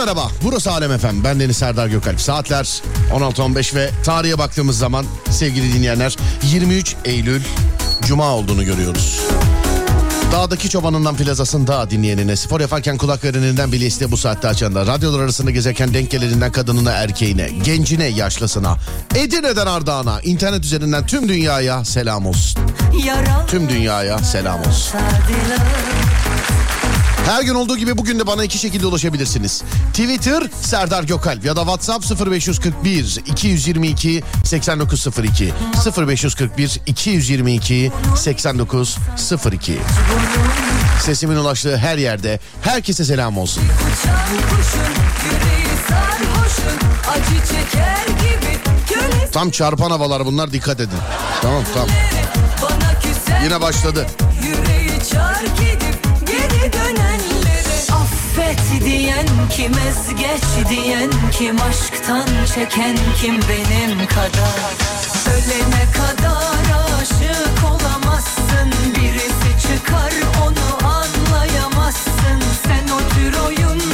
Merhaba. Burası Alem Efem. Ben Deniz Serdar Gökalp. Saatler 16.15 ve tarihe baktığımız zaman sevgili dinleyenler 23 Eylül Cuma olduğunu görüyoruz. Dağdaki çobanından plazasın dağ dinleyenine, spor yaparken kulak vereninden bile iste bu saatte açanda, radyolar arasında gezerken denk geleninden kadınına erkeğine, gencine yaşlısına, Edirne'den Ardağan'a, internet üzerinden tüm dünyaya selam olsun. Tüm dünyaya selam olsun. Her gün olduğu gibi bugün de bana iki şekilde ulaşabilirsiniz. Twitter Serdar Gökalp ya da WhatsApp 0541 222 8902 0541 222 8902 Sesimin ulaştığı her yerde herkese selam olsun. Tam çarpan havalar bunlar dikkat edin. Tamam tamam. Yine başladı. Yüreği çark dönenlere Affet diyen kim ezgeç diyen kim aşktan çeken kim benim kadar. Ölene kadar aşık olamazsın birisi çıkar onu anlayamazsın. Sen o tür oyunlara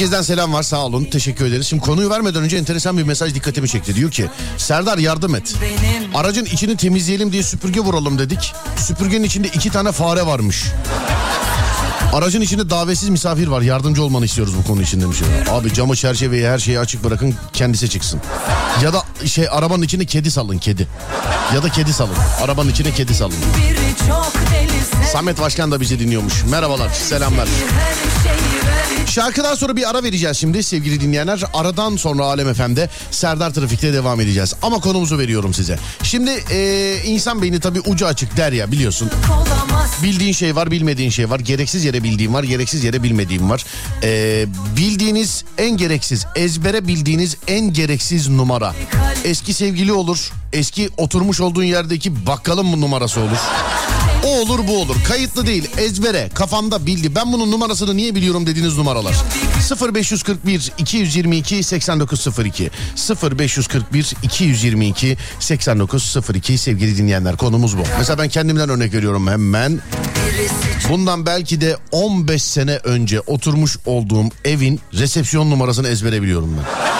Herkesten selam var sağ olun teşekkür ederiz. Şimdi konuyu vermeden önce enteresan bir mesaj dikkatimi çekti. Diyor ki Serdar yardım et. Aracın içini temizleyelim diye süpürge vuralım dedik. Süpürgenin içinde iki tane fare varmış. Aracın içinde davetsiz misafir var. Yardımcı olmanı istiyoruz bu konu için demiş. Abi camı çerçeveyi her şeyi açık bırakın kendisi çıksın. Ya da şey arabanın içine kedi salın kedi. Ya da kedi salın. Arabanın içine kedi salın. Samet Başkan da bizi dinliyormuş. Merhabalar selamlar. Şarkıdan sonra bir ara vereceğiz şimdi sevgili dinleyenler. Aradan sonra Alem FM'de Serdar Trafik'te devam edeceğiz. Ama konumuzu veriyorum size. Şimdi e, insan beyni tabii ucu açık der ya biliyorsun. Bildiğin şey var bilmediğin şey var. Gereksiz yere bildiğin var gereksiz yere bilmediğin var. E, bildiğiniz en gereksiz ezbere bildiğiniz en gereksiz numara. Eski sevgili olur. Eski oturmuş olduğun yerdeki bakkalın numarası olur. O olur bu olur. Kayıtlı değil ezbere kafanda bildi. Ben bunun numarasını niye biliyorum dediğiniz numaralar. 0541 222 8902 0541 222 8902 sevgili dinleyenler konumuz bu. Mesela ben kendimden örnek veriyorum hemen. Bundan belki de 15 sene önce oturmuş olduğum evin resepsiyon numarasını ezbere biliyorum ben.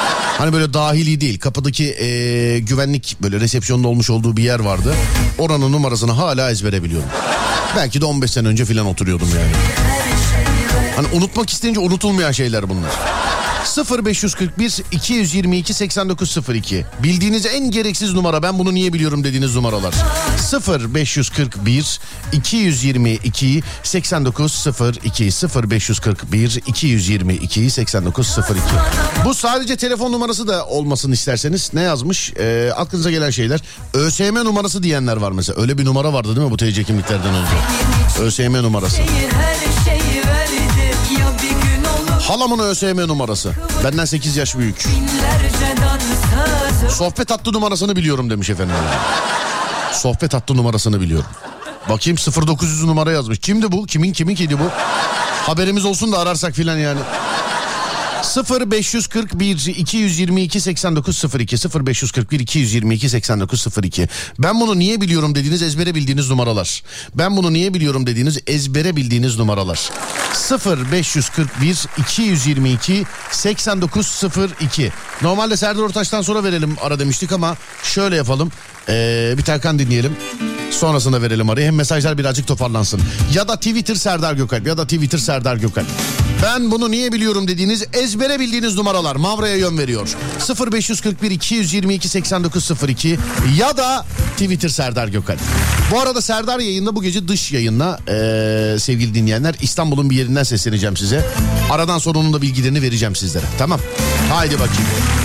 Hani böyle dahili değil kapıdaki eee, güvenlik böyle resepsiyonda olmuş olduğu bir yer vardı. Oranın numarasını hala ezbere biliyorum. Belki de 15 sene önce filan oturuyordum yani. Hani unutmak isteyince unutulmayan şeyler bunlar. 0541 222 8902 Bildiğiniz en gereksiz numara. Ben bunu niye biliyorum dediğiniz numaralar. 0541 222 8902 0541 222 8902 Bu sadece telefon numarası da olmasını isterseniz ne yazmış? Ee, aklınıza gelen şeyler. ÖSYM numarası diyenler var mesela. Öyle bir numara vardı değil mi bu TC kimliklerden önce ÖSYM numarası. Her şeyi Halamın ÖSYM numarası. Benden 8 yaş büyük. Sohbet hattı numarasını biliyorum demiş efendim. Sohbet hattı numarasını biliyorum. Bakayım 0900 numara yazmış. Kimdi bu? Kimin kimin kedi bu? Haberimiz olsun da ararsak filan yani. 0541 222 8902 0541 222 8902 Ben bunu niye biliyorum dediğiniz ezbere bildiğiniz numaralar. Ben bunu niye biliyorum dediğiniz ezbere bildiğiniz numaralar. 0541 222 8902 Normalde Serdar Ortaç'tan sonra verelim ara demiştik ama şöyle yapalım. Ee, bir Tarkan dinleyelim. Sonrasında verelim arayı. Hem mesajlar birazcık toparlansın. Ya da Twitter Serdar Gökalp ya da Twitter Serdar Gökalp. Ben bunu niye biliyorum dediğiniz ezbere bildiğiniz numaralar Mavra'ya yön veriyor. 0541 222 8902 ya da Twitter Serdar Gökalp. Bu arada Serdar yayında bu gece dış yayınla ee, sevgili dinleyenler İstanbul'un bir yerinden sesleneceğim size. Aradan sonra onun da bilgilerini vereceğim sizlere. Tamam. Haydi bakayım.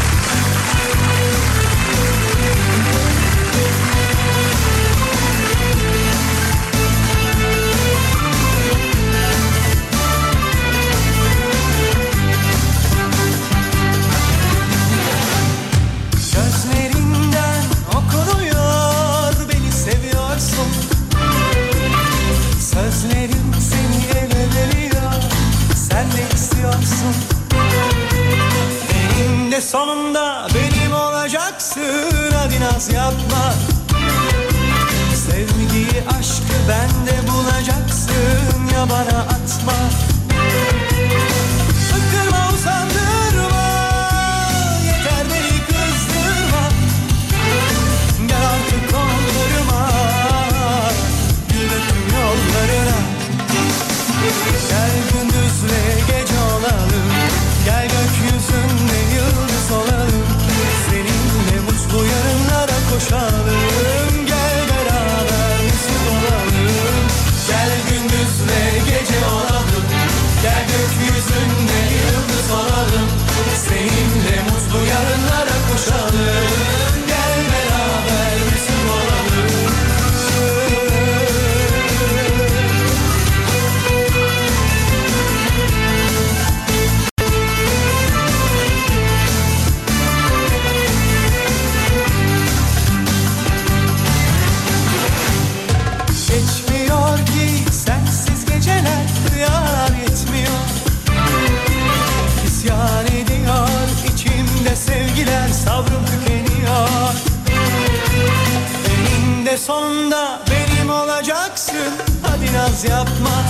Sonunda benim olacaksın. Hadi naz yapma.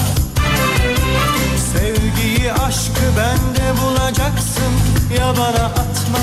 Sevgiyi aşkı bende bulacaksın. Ya bana atma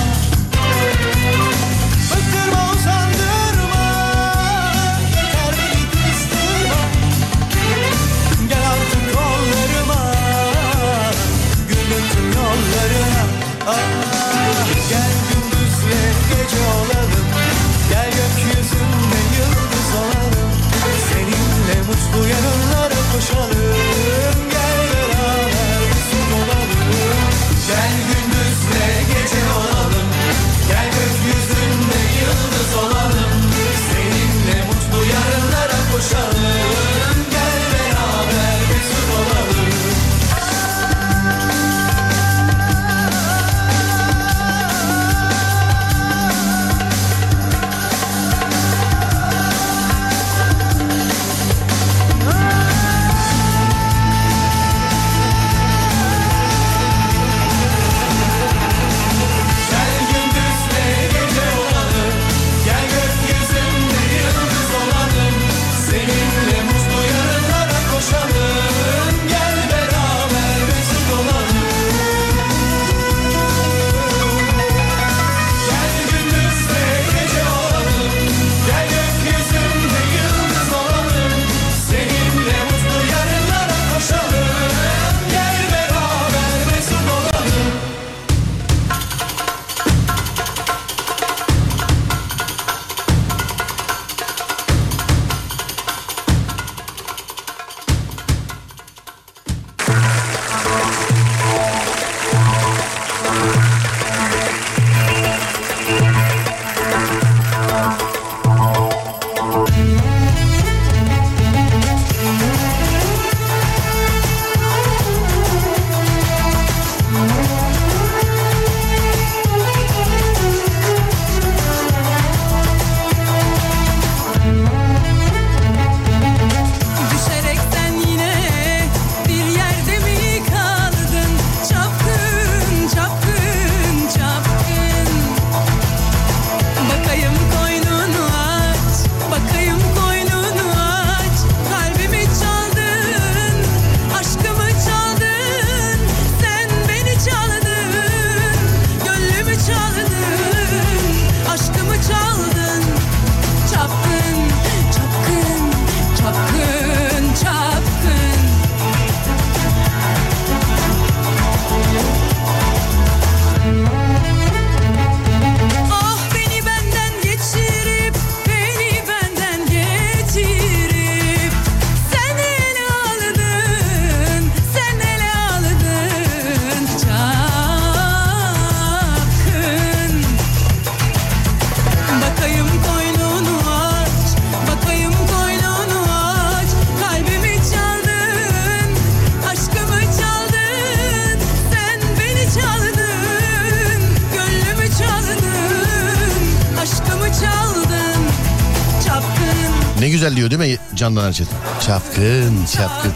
Candan Erçetin? Çapkın, çapkın.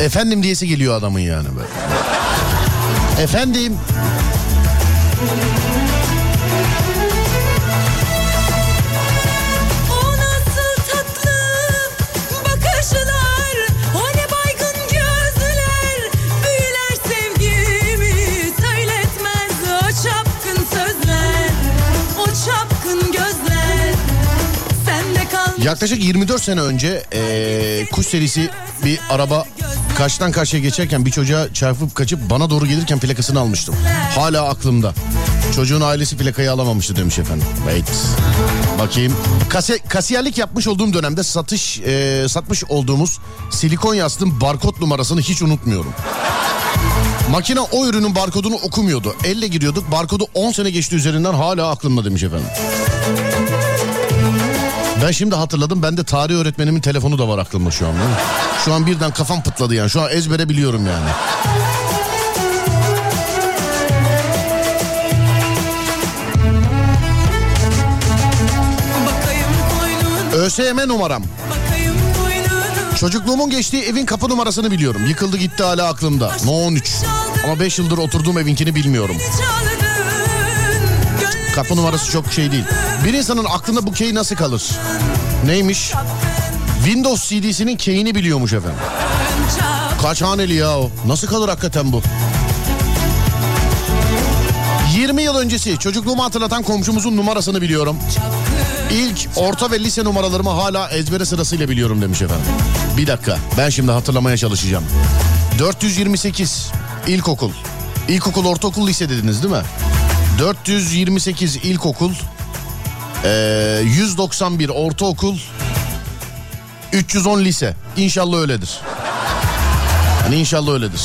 Efendim diyesi geliyor adamın yani böyle. Efendim. Yaklaşık 24 sene önce eee, kuş serisi bir araba karşıdan karşıya geçerken bir çocuğa çarpıp kaçıp bana doğru gelirken plakasını almıştım. Hala aklımda. Çocuğun ailesi plakayı alamamıştı demiş efendim. Wait. Bakayım. Kase, kasiyerlik yapmış olduğum dönemde satış eee, satmış olduğumuz silikon yastığın barkod numarasını hiç unutmuyorum. Makine o ürünün barkodunu okumuyordu. Elle giriyorduk. Barkodu 10 sene geçti üzerinden hala aklımda demiş efendim. Ben şimdi hatırladım. Ben de tarih öğretmenimin telefonu da var aklımda şu an. Şu an birden kafam pıtladı yani. Şu an ezbere biliyorum yani. ÖSYM numaram. Çocukluğumun geçtiği evin kapı numarasını biliyorum. Yıkıldı gitti hala aklımda. No 13. Ama 5 yıldır oturduğum evinkini bilmiyorum. Kapı numarası çok şey değil. Bir insanın aklında bu key nasıl kalır? Neymiş? Windows CD'sinin keyini biliyormuş efendim. Kaç haneli ya o? Nasıl kalır hakikaten bu? 20 yıl öncesi çocukluğumu hatırlatan komşumuzun numarasını biliyorum. İlk orta ve lise numaralarımı hala ezbere sırasıyla biliyorum demiş efendim. Bir dakika ben şimdi hatırlamaya çalışacağım. 428 ilkokul. İlkokul, ortaokul, lise dediniz değil mi? 428 ilkokul. Ee, 191 ortaokul. 310 lise. İnşallah öyledir. Hani inşallah öyledir.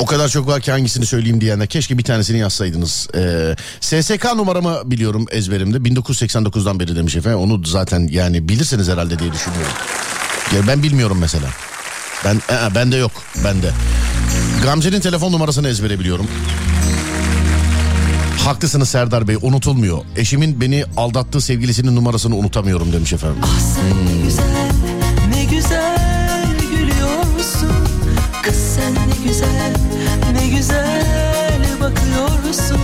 O kadar çok var ki hangisini söyleyeyim diyenler keşke bir tanesini yazsaydınız. Ee, SSK numaramı biliyorum ezberimde 1989'dan beri demiş efendim. Onu zaten yani bilirsiniz herhalde diye düşünüyorum. Ya ben bilmiyorum mesela. Ben ee, bende yok bende. Gamze'nin telefon numarasını ezbere biliyorum. Haklısınız Serdar Bey unutulmuyor. Eşimin beni aldattığı sevgilisinin numarasını unutamıyorum demiş efendim. Ah sen ne güzel, ne güzel gülüyorsun. Kız sen ne güzel, ne güzel bakıyorsun.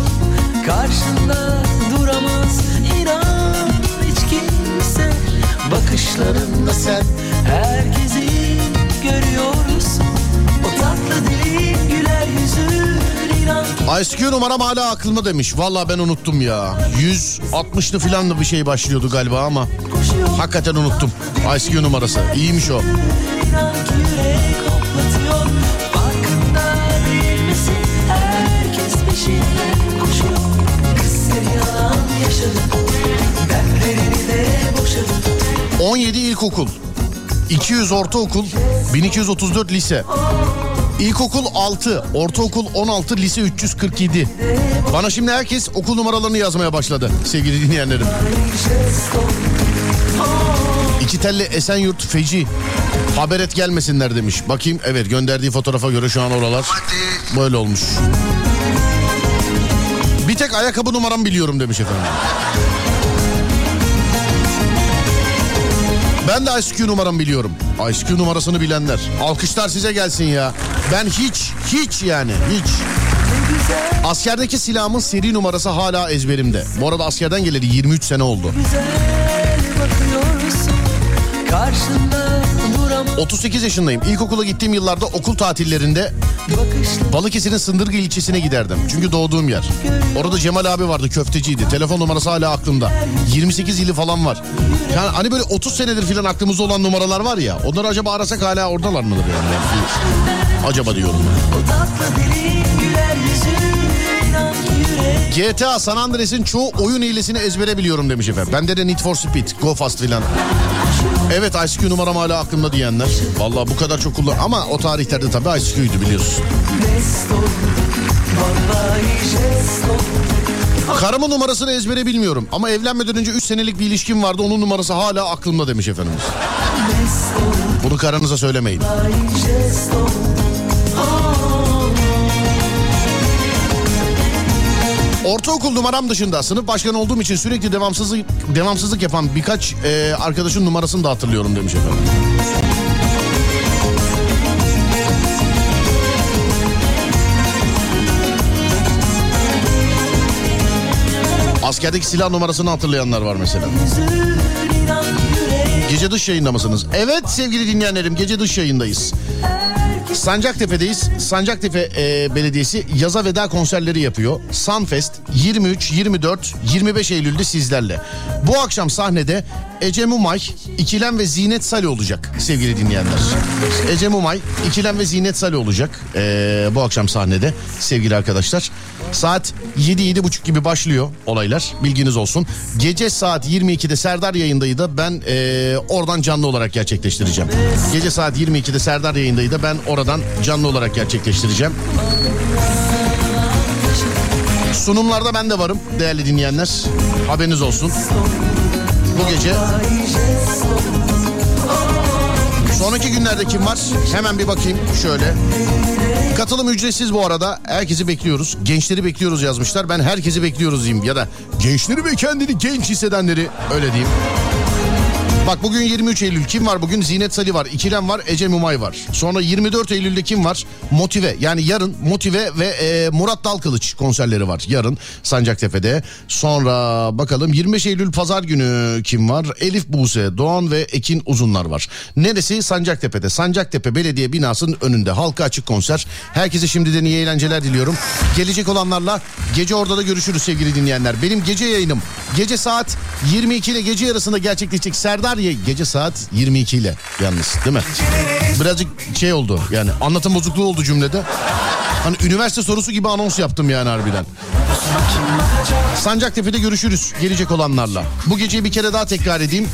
Karşında duramaz inan hiç kimse. Bakışlarında sen herkesi görüyorsun. ICQ numaram hala aklımda demiş. Vallahi ben unuttum ya. 160'lı falan da bir şey başlıyordu galiba ama. Hakikaten unuttum. ICQ numarası. İyiymiş o. İnan ki yürek hoplatıyor Farkında değil misin? Herkes peşinden koşuyor Kız seni yalan yaşadı Dertlerini de boşadı 17 ilkokul. 200 ortaokul. 1234 lise. İlkokul 6, ortaokul 16, lise 347. Bana şimdi herkes okul numaralarını yazmaya başladı sevgili dinleyenlerim. İki telli Esenyurt feci. Haber et gelmesinler demiş. Bakayım evet gönderdiği fotoğrafa göre şu an oralar böyle olmuş. Bir tek ayakkabı numaramı biliyorum demiş efendim. Ben de ICQ numaramı biliyorum. ICQ numarasını bilenler. Alkışlar size gelsin ya. Ben hiç, hiç yani hiç. Askerdeki silahımın seri numarası hala ezberimde. Bu arada askerden geleli 23 sene oldu. Güzel bakıyorsun Karşında duramaz 38 yaşındayım. İlkokula gittiğim yıllarda okul tatillerinde Balıkesir'in Sındırgı ilçesine giderdim. Çünkü doğduğum yer. Orada Cemal abi vardı köfteciydi. Telefon numarası hala aklımda. 28 ili falan var. Yani hani böyle 30 senedir falan aklımızda olan numaralar var ya. Onları acaba arasak hala oradalar mıdır yani? Acaba diyorum. ben. GTA San Andreas'in çoğu oyun hilesini ezbere biliyorum demiş efendim. Bende de Need for Speed, Go Fast filan. Evet ICQ numaram hala aklımda diyenler. Vallahi bu kadar çok kullan ama o tarihlerde tabii ICQ'ydu biliyorsun. Karımın numarasını ezbere bilmiyorum ama evlenmeden önce 3 senelik bir ilişkim vardı onun numarası hala aklımda demiş efendimiz. Bunu karınıza söylemeyin. Ortaokul numaram dışında sınıf başkanı olduğum için sürekli devamsızlık devamsızlık yapan birkaç e, arkadaşın numarasını da hatırlıyorum demiş efendim. Askerdeki silah numarasını hatırlayanlar var mesela. Gece dış yayında mısınız? Evet sevgili dinleyenlerim gece dış yayındayız. Sancaktepe'deyiz. Sancaktepe e, Belediyesi yaza veda konserleri yapıyor. Sunfest 23, 24, 25 Eylül'de sizlerle. Bu akşam sahnede Ece Mumay, İkilem ve Zinet Sali olacak sevgili dinleyenler. Ece Mumay, İkilem ve Zinet Sali olacak e, bu akşam sahnede sevgili arkadaşlar. Saat 7-7.30 gibi başlıyor olaylar bilginiz olsun. Gece saat 22'de Serdar yayındaydı da ben e, oradan canlı olarak gerçekleştireceğim. Gece saat 22'de Serdar yayındaydı da ben oradan canlı olarak gerçekleştireceğim. Sunumlarda ben de varım değerli dinleyenler. Haberiniz olsun. Bu gece Sonraki günlerde kim var? Hemen bir bakayım şöyle. Katılım ücretsiz bu arada. Herkesi bekliyoruz. Gençleri bekliyoruz yazmışlar. Ben herkesi bekliyoruz diyeyim. Ya da gençleri ve kendini genç hissedenleri öyle diyeyim. Bak bugün 23 Eylül kim var bugün? Zinet Sali var, İkilem var, Ece Mumay var. Sonra 24 Eylül'de kim var? Motive yani yarın Motive ve e, Murat Dalkılıç konserleri var. Yarın Sancaktepe'de. Sonra bakalım 25 Eylül pazar günü kim var? Elif Buse, Doğan ve Ekin Uzunlar var. Neresi? Sancaktepe'de. Sancaktepe Belediye binasının önünde. Halka açık konser. Herkese şimdiden iyi eğlenceler diliyorum. Gelecek olanlarla gece orada da görüşürüz sevgili dinleyenler. Benim gece yayınım gece saat 22 ile gece yarısında gerçekleşecek Serdar yayın. Gece saat 22 ile yalnız değil mi? Birazcık şey oldu yani anlatım bozukluğu oldu cümlede. Hani üniversite sorusu gibi anons yaptım yani harbiden. Sancaktepe'de görüşürüz gelecek olanlarla. Bu geceyi bir kere daha tekrar edeyim.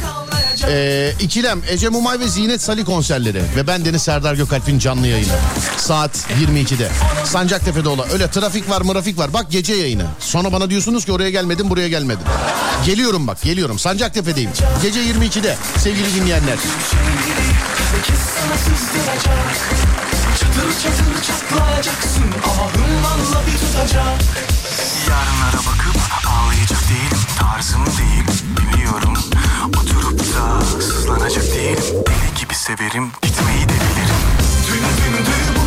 Ee, İkilem, Ece Mumay ve Zinet Sali konserleri ve ben Deniz Serdar Gökalp'in canlı yayını. Saat 22'de. Sancaktepe'de ola. Öyle trafik var mırafik var. Bak gece yayını. Sonra bana diyorsunuz ki oraya gelmedim buraya gelmedim. Geliyorum bak geliyorum. Sancaktepe'deyim. Gece 22'de sevgili dinleyenler. Çatır çatır çatlayacaksın Ahımlarla bir tutacak Yarınlara bakıp ağlayacak değilim Tarzım değil biliyorum da sızlanacak değilim. Deli gibi severim gitmeyi de bilirim. Dün dündür bugün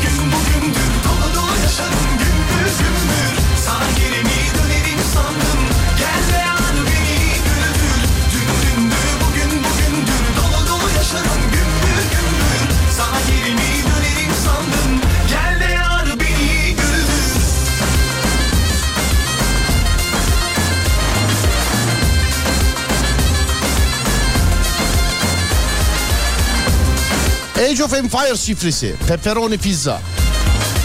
Age of Empires şifresi. Pepperoni pizza.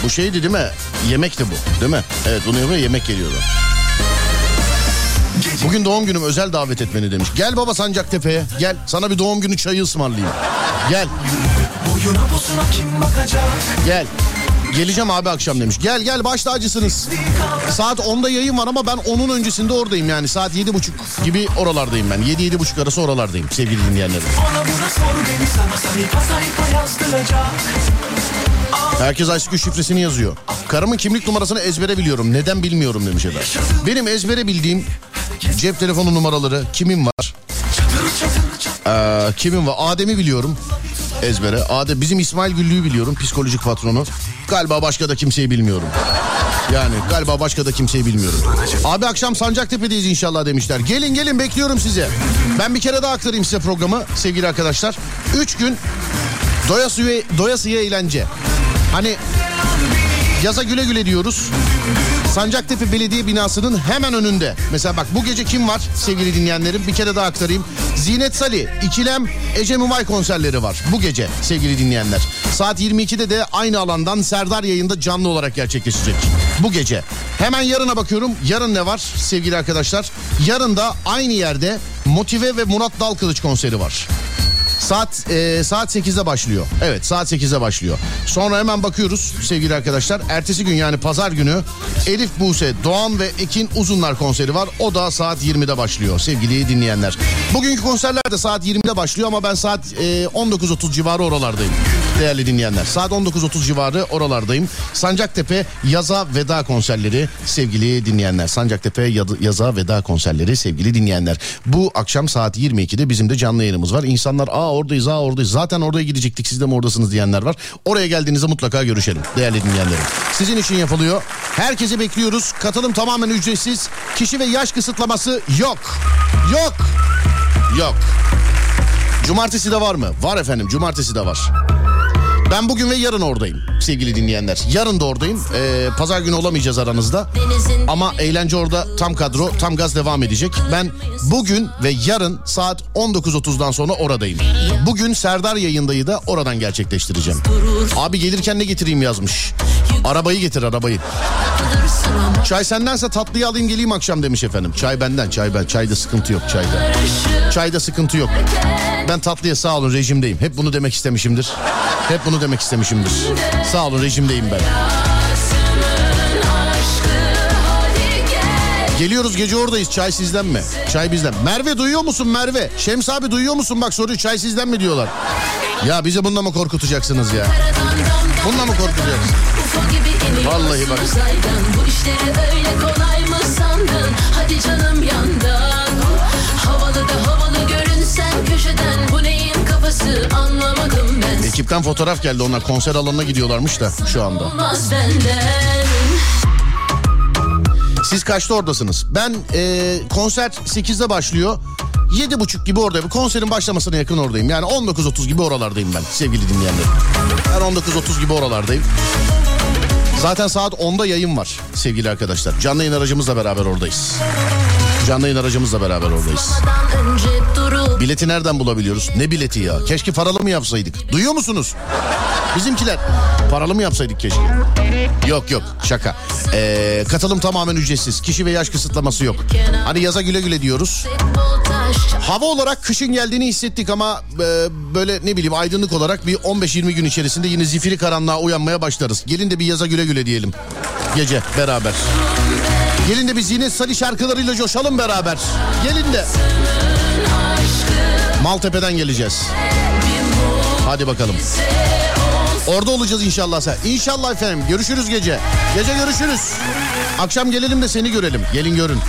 Bu şeydi değil mi? Yemekti bu değil mi? Evet bunu yapıyor yemek geliyordu. Bugün doğum günüm özel davet etmeni demiş. Gel baba Sancaktepe'ye gel sana bir doğum günü çayı ısmarlayayım. Gel gel. Geleceğim abi akşam demiş. Gel gel baş tacısınız. Saat 10'da yayın var ama ben onun öncesinde oradayım yani. Saat 7.30 gibi oralardayım ben. 7-7.30 arası oralardayım sevgili dinleyenlerim. Herkes ICQ şifresini yazıyor. Karımın kimlik numarasını ezbere biliyorum. Neden bilmiyorum demiş Eda. Benim ezbere bildiğim cep telefonu numaraları kimin var? Ee, kimin var? Adem'i biliyorum ezbere. Adem bizim İsmail Güllü'yü biliyorum psikolojik patronu. Galiba başka da kimseyi bilmiyorum. Yani galiba başka da kimseyi bilmiyorum. Abi akşam Sancaktepe'deyiz inşallah demişler. Gelin gelin bekliyorum size. Ben bir kere daha aktarayım size programı sevgili arkadaşlar. Üç gün doyasıya, doyasıya eğlence. Hani yaza güle güle diyoruz. Sancaktepe Belediye binasının hemen önünde. Mesela bak bu gece kim var sevgili dinleyenlerim bir kere daha aktarayım. Zinet Sali, İkilem, Ece Mumay konserleri var bu gece sevgili dinleyenler. Saat 22'de de aynı alandan Serdar yayında canlı olarak gerçekleşecek. Bu gece. Hemen yarına bakıyorum. Yarın ne var sevgili arkadaşlar? Yarın da aynı yerde Motive ve Murat Dalkılıç konseri var. Saat e, saat 8'de başlıyor. Evet saat 8'de başlıyor. Sonra hemen bakıyoruz sevgili arkadaşlar. Ertesi gün yani pazar günü Elif Buse, Doğan ve Ekin Uzunlar konseri var. O da saat 20'de başlıyor sevgili dinleyenler. Bugünkü konserler de saat 20'de başlıyor ama ben saat e, 19.30 civarı oralardayım. Değerli dinleyenler saat 19.30 civarı oralardayım. Sancaktepe Yaza Veda konserleri sevgili dinleyenler. Sancaktepe Yaza Veda konserleri sevgili dinleyenler. Bu akşam saat 22'de bizim de canlı yayınımız var. İnsanlar aa oradayız aa oradayız zaten oraya gidecektik siz de mi oradasınız diyenler var. Oraya geldiğinizde mutlaka görüşelim değerli dinleyenlerim. Sizin için yapılıyor. Herkesi bekliyoruz. Katılım tamamen ücretsiz. Kişi ve yaş kısıtlaması yok. Yok. Yok. Cumartesi de var mı? Var efendim cumartesi de var. Ben bugün ve yarın oradayım sevgili dinleyenler. Yarın da oradayım. Ee, Pazar günü olamayacağız aranızda. Ama eğlence orada tam kadro, tam gaz devam edecek. Ben bugün ve yarın saat 19.30'dan sonra oradayım. Bugün Serdar yayındayı da oradan gerçekleştireceğim. Abi gelirken ne getireyim yazmış. Arabayı getir arabayı. Çay sendense tatlıyı alayım geleyim akşam demiş efendim. Çay benden çay ben. Çayda sıkıntı yok çayda. Çayda sıkıntı yok. Ben tatlıya sağ olun rejimdeyim. Hep bunu demek istemişimdir. Hep bunu demek istemişimdir. Sağ olun rejimdeyim ben. Geliyoruz gece oradayız çay sizden mi? Çay bizden. Merve duyuyor musun Merve? Şems abi duyuyor musun? Bak soruyor çay sizden mi diyorlar. Ya bizi bununla mı korkutacaksınız ya? Bununla mı korkutacaksınız? Vallahi bak. Bu işleri öyle kolay mı sandın? Hadi canım yandan. Köşeden. Bu neyin kafası anlamadım ben. Ekipten fotoğraf geldi onlar konser alanına gidiyorlarmış da şu anda. Olmaz benden. Siz kaçta oradasınız? Ben e, konser 8'de başlıyor. 7.30 gibi oradayım. Konserin başlamasına yakın oradayım. Yani 19.30 gibi oralardayım ben sevgili dinleyenlerim. Ben 19.30 gibi oralardayım. Zaten saat 10'da yayın var sevgili arkadaşlar. Canlı yayın aracımızla beraber oradayız. Canlı yayın aracımızla beraber durup Bileti nereden bulabiliyoruz? Ne bileti ya? Keşke paralı mı yapsaydık? Duyuyor musunuz? Bizimkiler. Paralı mı yapsaydık keşke? Yok yok şaka. Ee, katılım tamamen ücretsiz. Kişi ve yaş kısıtlaması yok. Hani yaza güle güle diyoruz. Hava olarak kışın geldiğini hissettik ama e, böyle ne bileyim aydınlık olarak bir 15-20 gün içerisinde yine zifiri karanlığa uyanmaya başlarız. Gelin de bir yaza güle güle diyelim. Gece beraber. Gelin de bir Zinet Salih şarkılarıyla coşalım beraber. Gelin de. Maltepe'den geleceğiz. Hadi bakalım. Orada olacağız inşallah sen. İnşallah efendim. Görüşürüz gece. Gece görüşürüz. Akşam gelelim de seni görelim. Gelin görün.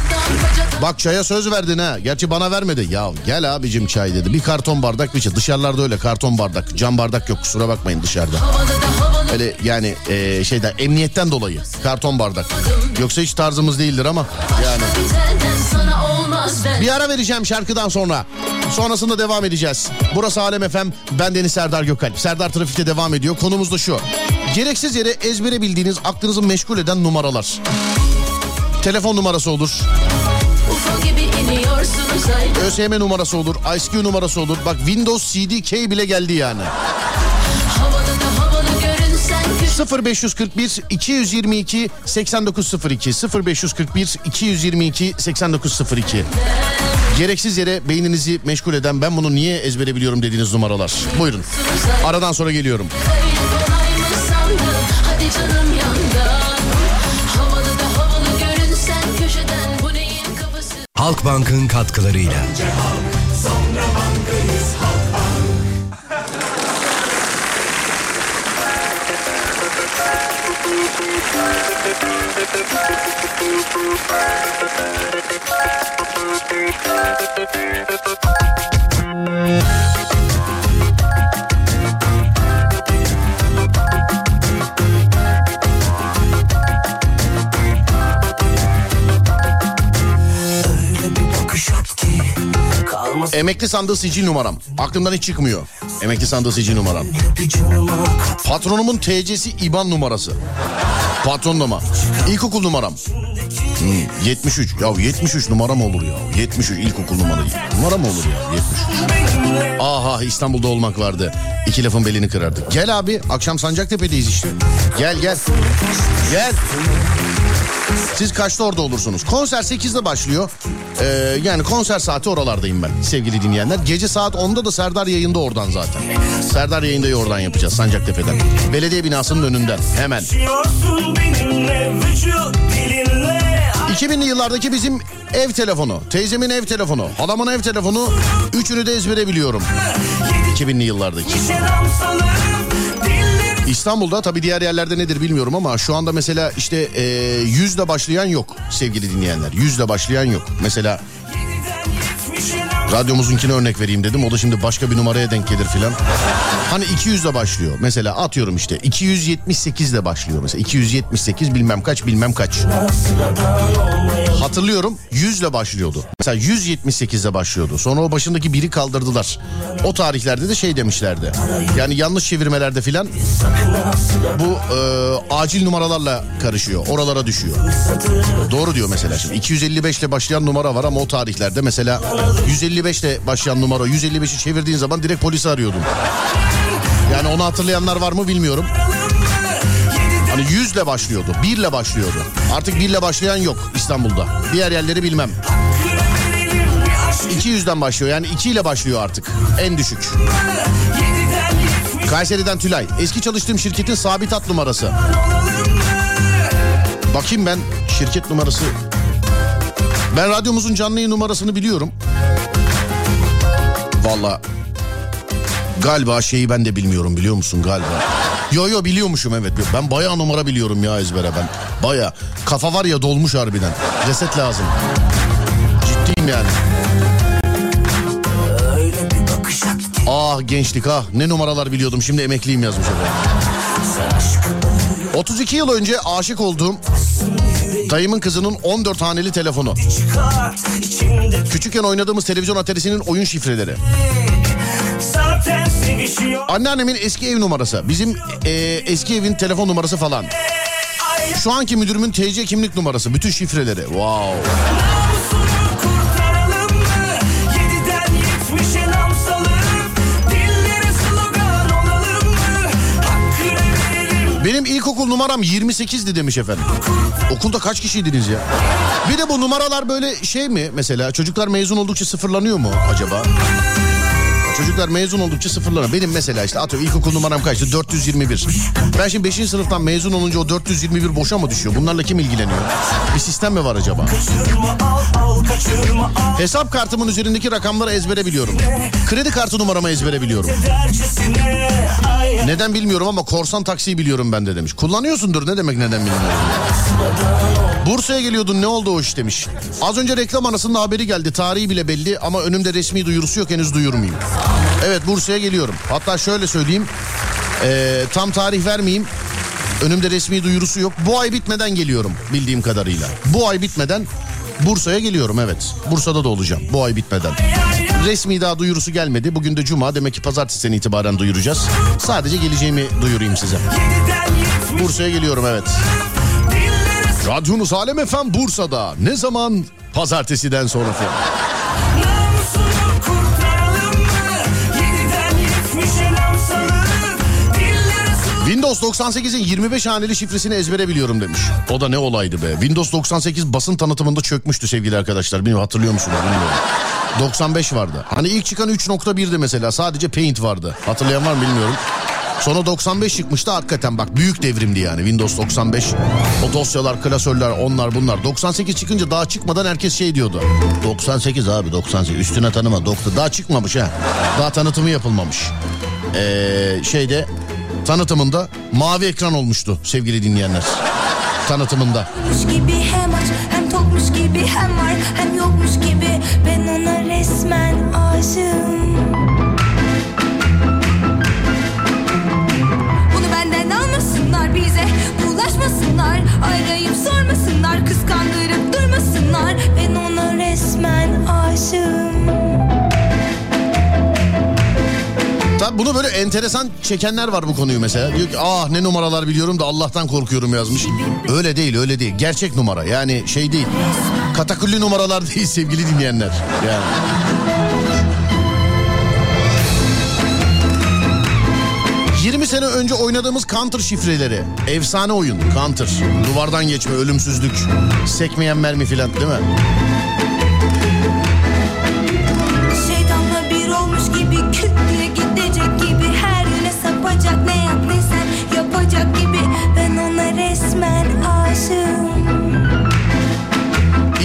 Bak çaya söz verdin ha. Gerçi bana vermedi. Ya gel abicim çay dedi. Bir karton bardak bir şey. Dışarılarda öyle karton bardak. Cam bardak yok kusura bakmayın dışarıda. havalı da havalı Öyle yani e, şeyden emniyetten dolayı karton bardak. Yoksa hiç tarzımız değildir ama yani. Bir ara vereceğim şarkıdan sonra. Sonrasında devam edeceğiz. Burası Alem FM. Ben Deniz Serdar Gökalp. Serdar Trafik'te devam ediyor. Konumuz da şu. Gereksiz yere ezbere bildiğiniz aklınızı meşgul eden numaralar. Telefon numarası olur. ÖSYM numarası olur. ISQ numarası olur. Bak Windows CDK bile geldi yani. 0541 222 8902 0541 222 8902 Gereksiz yere beyninizi meşgul eden ben bunu niye ezbere biliyorum dediğiniz numaralar. Buyurun. Aradan sonra geliyorum. Hadi canım. Havalı da havalı görünsen köşeden. Bu Emekli sandığı sicil numaram. Aklımdan hiç çıkmıyor. Emekli sandığı sicil numaram. Patronumun TC'si IBAN numarası. Patron numara. İlkokul numaram. Hmm, 73. Ya 73 numara mı olur ya? 73 ilkokul numara. Numara mı olur ya? 73. Aha İstanbul'da olmak vardı. İki lafın belini kırardı. Gel abi akşam Sancaktepe'deyiz işte. Gel gel. Gel. Siz kaçta orada olursunuz? Konser 8'de başlıyor. Ee, yani konser saati oralardayım ben sevgili dinleyenler. Gece saat 10'da da Serdar yayında oradan zaten. Serdar yayındayı oradan yapacağız Sancaktepe'den. Belediye binasının önünden hemen. Yaşıyorsun benimle vücut dilinle 2000'li yıllardaki bizim ev telefonu, teyzemin ev telefonu, halamın ev telefonu. Üçünü de ezbere biliyorum. 2000'li yıllardaki. İstanbul'da tabii diğer yerlerde nedir bilmiyorum ama şu anda mesela işte e, yüzle başlayan yok sevgili dinleyenler. Yüzle başlayan yok. Mesela radyomuzunkine örnek vereyim dedim. O da şimdi başka bir numaraya denk gelir filan. Hani 200 ile başlıyor. Mesela atıyorum işte 278 ile başlıyor mesela. 278 bilmem kaç bilmem kaç. Hatırlıyorum 100 ile başlıyordu. Mesela 178 ile başlıyordu. Sonra o başındaki biri kaldırdılar. O tarihlerde de şey demişlerdi. Yani yanlış çevirmelerde filan bu e, acil numaralarla karışıyor. Oralara düşüyor. Doğru diyor mesela şimdi. 255 ile başlayan numara var ama o tarihlerde mesela 155 ile başlayan numara 155'i çevirdiğin zaman direkt polisi arıyordun. Yani onu hatırlayanlar var mı bilmiyorum. Hani 100 ile başlıyordu. 1 ile başlıyordu. Artık 1 ile başlayan yok İstanbul'da. Diğer yerleri bilmem. 200'den başlıyor. Yani 2 ile başlıyor artık. En düşük. Kayseri'den Tülay. Eski çalıştığım şirketin sabit hat numarası. Bakayım ben şirket numarası. Ben radyomuzun canlı numarasını biliyorum. Valla galiba şeyi ben de bilmiyorum biliyor musun galiba. Yo yo biliyormuşum evet. Ben bayağı numara biliyorum ya ezbere ben. Baya. Kafa var ya dolmuş harbiden. Reset lazım. Ciddiyim yani. Ah gençlik ah ne numaralar biliyordum şimdi emekliyim yazmış efendim. 32 yıl önce aşık olduğum dayımın kızının 14 haneli telefonu. Küçükken oynadığımız televizyon aterisinin oyun şifreleri. Zaten sevişiyor Anneannemin eski ev numarası. Bizim e, eski evin telefon numarası falan. Şu anki müdürümün TC kimlik numarası. Bütün şifreleri. Wow. Benim ilkokul numaram 28'di demiş efendim. Okulda kaç kişiydiniz ya? Bir de bu numaralar böyle şey mi mesela çocuklar mezun oldukça sıfırlanıyor mu acaba? Çocuklar mezun oldukça sıfırlanıyor. Benim mesela işte atıyorum ilkokul numaram kaçtı? 421. Ben şimdi 5. sınıftan mezun olunca o 421 boşa mı düşüyor? Bunlarla kim ilgileniyor? Bir sistem mi var acaba? Hesap kartımın üzerindeki rakamları ezbere biliyorum. Kredi kartı numaramı ezbere biliyorum. Neden bilmiyorum ama korsan taksiyi biliyorum ben de demiş. Kullanıyorsundur ne demek neden bilmiyorum. Bursa'ya geliyordun ne oldu o iş demiş. Az önce reklam arasında haberi geldi. Tarihi bile belli ama önümde resmi duyurusu yok henüz duyurmayayım. Evet Bursa'ya geliyorum. Hatta şöyle söyleyeyim. Ee, tam tarih vermeyeyim. Önümde resmi duyurusu yok. Bu ay bitmeden geliyorum bildiğim kadarıyla. Bu ay bitmeden Bursa'ya geliyorum evet. Bursa'da da olacağım bu ay bitmeden. Resmi daha duyurusu gelmedi. Bugün de cuma demek ki pazartesiden itibaren duyuracağız. Sadece geleceğimi duyurayım size. Bursa'ya geliyorum evet. Radyonuz Alem efem Bursa'da. Ne zaman? Pazartesiden sonra falan. Windows 98'in 25 haneli şifresini ezbere biliyorum demiş. O da ne olaydı be. Windows 98 basın tanıtımında çökmüştü sevgili arkadaşlar. Bilmiyorum hatırlıyor musunuz bilmiyorum. 95 vardı. Hani ilk çıkan 3.1'di mesela. Sadece Paint vardı. Hatırlayan var mı bilmiyorum. Sonra 95 çıkmıştı hakikaten bak büyük devrimdi yani Windows 95. O dosyalar, klasörler, onlar bunlar. 98 çıkınca daha çıkmadan herkes şey diyordu. 98 abi 98 üstüne tanıma. Doktor daha çıkmamış ha. Daha tanıtımı yapılmamış. Ee, şeyde tanıtımında mavi ekran olmuştu sevgili dinleyenler. Tanıtımında. Gibi hem aç hem tokmuş gibi hem var hem yokmuş gibi ben ona resmen aşığım. Bunu benden almasınlar bize bulaşmasınlar arayıp sormasınlar kıskandırıp durmasınlar ben ona resmen aşığım. Tabii bunu böyle enteresan çekenler var bu konuyu mesela. Diyor ki ah ne numaralar biliyorum da Allah'tan korkuyorum yazmış. Öyle değil öyle değil. Gerçek numara yani şey değil. Katakulli numaralar değil sevgili dinleyenler. Yani. ...20 sene önce oynadığımız Counter şifreleri. Efsane oyun Counter. Duvardan geçme, ölümsüzlük, sekmeyen mermi filan değil mi?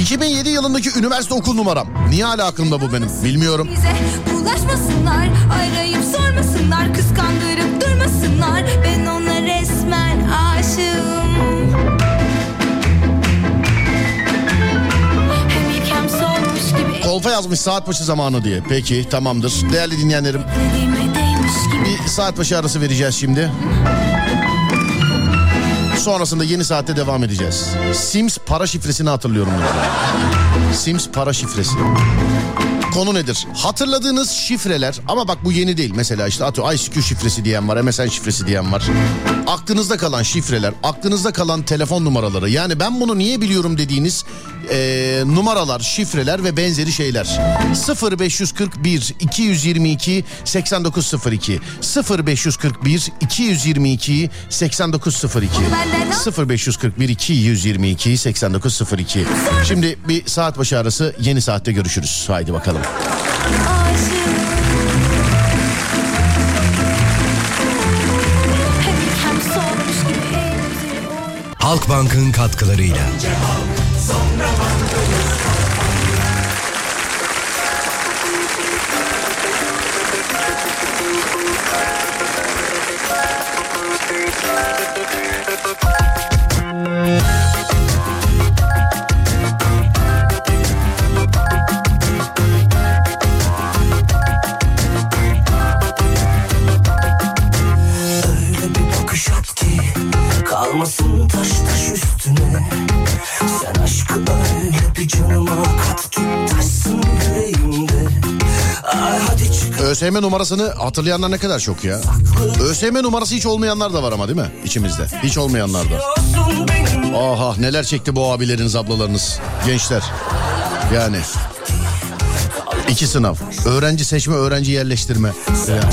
2007 yılındaki üniversite okul numaram. Niye hala aklımda bu benim? Bilmiyorum. Bulaşmasınlar, arayıp sormasınlar, kıskandırıp durmasınlar. Ben ona resmen aşığım. Kolfa yazmış saat başı zamanı diye. Peki tamamdır. Değerli dinleyenlerim. Bir saat başı arası vereceğiz şimdi. Sonrasında yeni saatte devam edeceğiz. Sims para şifresini hatırlıyorum. ben. Sims para şifresi. Konu nedir? Hatırladığınız şifreler ama bak bu yeni değil. Mesela işte atıyor ICQ şifresi diyen var, MSN şifresi diyen var. Aklınızda kalan şifreler, aklınızda kalan telefon numaraları. Yani ben bunu niye biliyorum dediğiniz eee, numaralar, şifreler ve benzeri şeyler. 0541 222 8902 0541 222 8902 0541 222 8902 Şimdi bir saat başı arası yeni saatte görüşürüz. Haydi bakalım. aşığım Hem ilk hem sonmuş gibi kalmasın taş taş üstüne. Sen aşkı öyle canıma kat ki yüreğimde. Ay hadi ÖSYM numarasını hatırlayanlar ne kadar çok ya. ÖSYM numarası hiç olmayanlar da var ama değil mi içimizde? Hiç olmayanlar da. Aha neler çekti bu abileriniz ablalarınız gençler. Yani iki sınav. Öğrenci seçme öğrenci yerleştirme. Ya.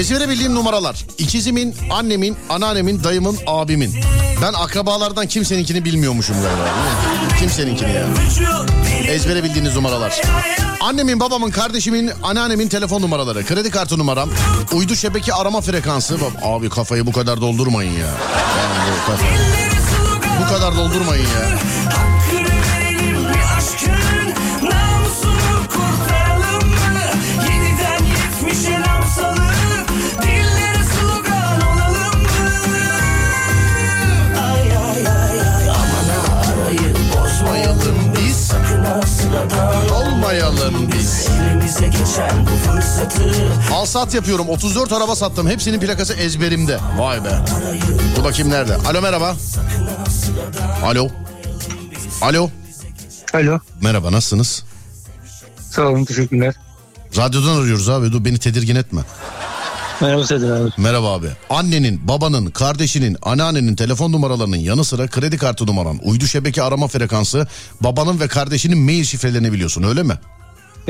Ezbere bildiğim numaralar. İkizimin, annemin, anneannemin, dayımın, abimin. Ben akrabalardan kimseninkini bilmiyormuşum galiba. Kimseninkini ya. Ezbere bildiğiniz numaralar. Annemin, babamın, kardeşimin, anneannemin telefon numaraları, kredi kartı numaram, uydu şebeke arama frekansı. Abi kafayı bu kadar doldurmayın ya. Bu kadar doldurmayın ya. Al sat yapıyorum. 34 araba sattım. Hepsinin plakası ezberimde. Vay be. Dur bakayım nerede? Alo merhaba. Alo. Alo. Alo. Merhaba nasılsınız? Sağ olun teşekkürler. Radyodan arıyoruz abi. Dur beni tedirgin etme. Merhaba Sedat abi. Merhaba abi. Annenin, babanın, kardeşinin, anneannenin telefon numaralarının yanı sıra kredi kartı numaran, uydu şebeke arama frekansı, babanın ve kardeşinin mail şifrelerini biliyorsun öyle mi?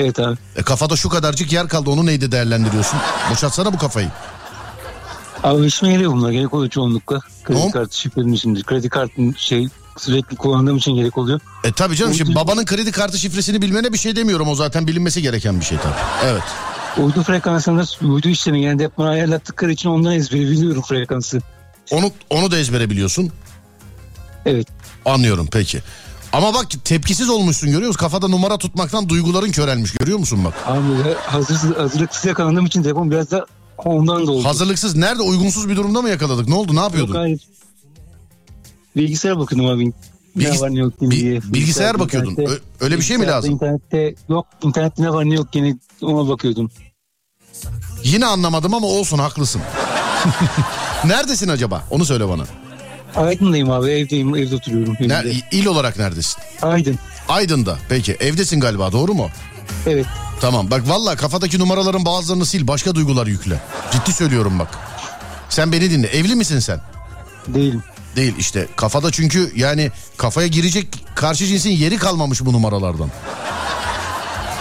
Evet abi. E kafada şu kadarcık yer kaldı onu neydi değerlendiriyorsun? Boşaltsana bu kafayı. Abi işime geliyor bunlar gerek oluyor çoğunlukla. Kredi Ne? kartı şifrelerim içindir. Kredi kartın şey sürekli kullandığım için gerek oluyor. E tabii canım şimdi babanın kredi kartı şifresini bilmene bir şey demiyorum o zaten bilinmesi gereken bir şey tabii. Evet. Uydu frekansında uydu işlemi yani hep bana ayarlattıkları için ondan ezberi biliyorum frekansı. Onu onu da ezbere biliyorsun. Evet. Anlıyorum peki. Ama bak tepkisiz olmuşsun görüyor musun? Kafada numara tutmaktan duyguların körelmiş görüyor musun bak? Abi hazır, hazırlıksız yakalandığım için telefon biraz da ondan da oldu. Hazırlıksız nerede uygunsuz bir durumda mı yakaladık? Ne oldu ne yapıyordun? Yok hayır. Bilgisayara bakıyordum abi. Bilgis- ne var ne yok diye. bilgisayar bakıyordun. internette- Ö- öyle bir şey mi lazım? İnternette yok internette ne var ne yok yine ona bakıyordum. Yine anlamadım ama olsun haklısın. Neredesin acaba? Onu söyle bana. Aydın'dayım abi evdeyim evde oturuyorum. Evde. il olarak neredesin? Aydın. Aydın'da. Peki evdesin galiba doğru mu? Evet. Tamam bak valla kafadaki numaraların bazılarını sil başka duygular yükle. Ciddi söylüyorum bak. Sen beni dinle. Evli misin sen? Değilim. Değil işte. Kafada çünkü yani kafaya girecek karşı cinsin yeri kalmamış bu numaralardan.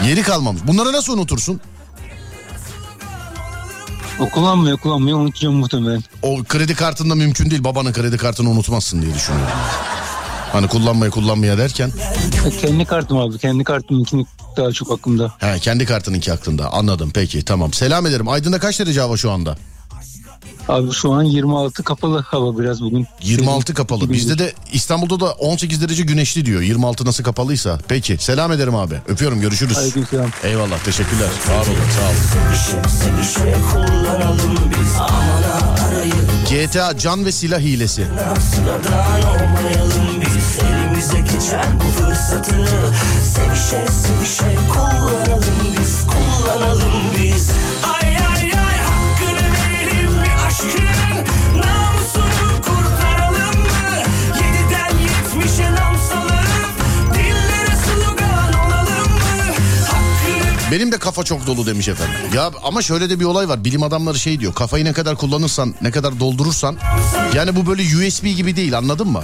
Yeri kalmamış. Bunları nasıl unutursun? O kullanmıyor kullanmıyor unutacağım muhtemelen. O kredi kartında mümkün değil. Babanın kredi kartını unutmazsın diye düşünüyorum. Hani kullanmaya kullanmaya derken. E, Kendi kartım abi kendi kartımınkini daha çok aklımda. He, kendi kartınınki aklında. Anladım peki tamam. Selam ederim. Aydın'da kaç derece hava şu anda? Abi şu an 26 kapalı hava biraz bugün. 26 kapalı. Bizde de İstanbul'da da 18 derece güneşli diyor. 26 nasıl kapalıysa. Peki selam ederim abi. Öpüyorum görüşürüz. Aleykümselam. Eyvallah teşekkürler. Var olun sağ olun. GTA can ve silah hilesi. Sıradan olmayalım biz Elimize geçen bu fırsatı Sevişe sevişe kullanalım biz Kullanalım biz Ay ay ay hakkını Benim de kafa çok dolu demiş efendim. Ya ama şöyle de bir olay var. Bilim adamları şey diyor. Kafayı ne kadar kullanırsan, ne kadar doldurursan. Yani bu böyle USB gibi değil anladın mı?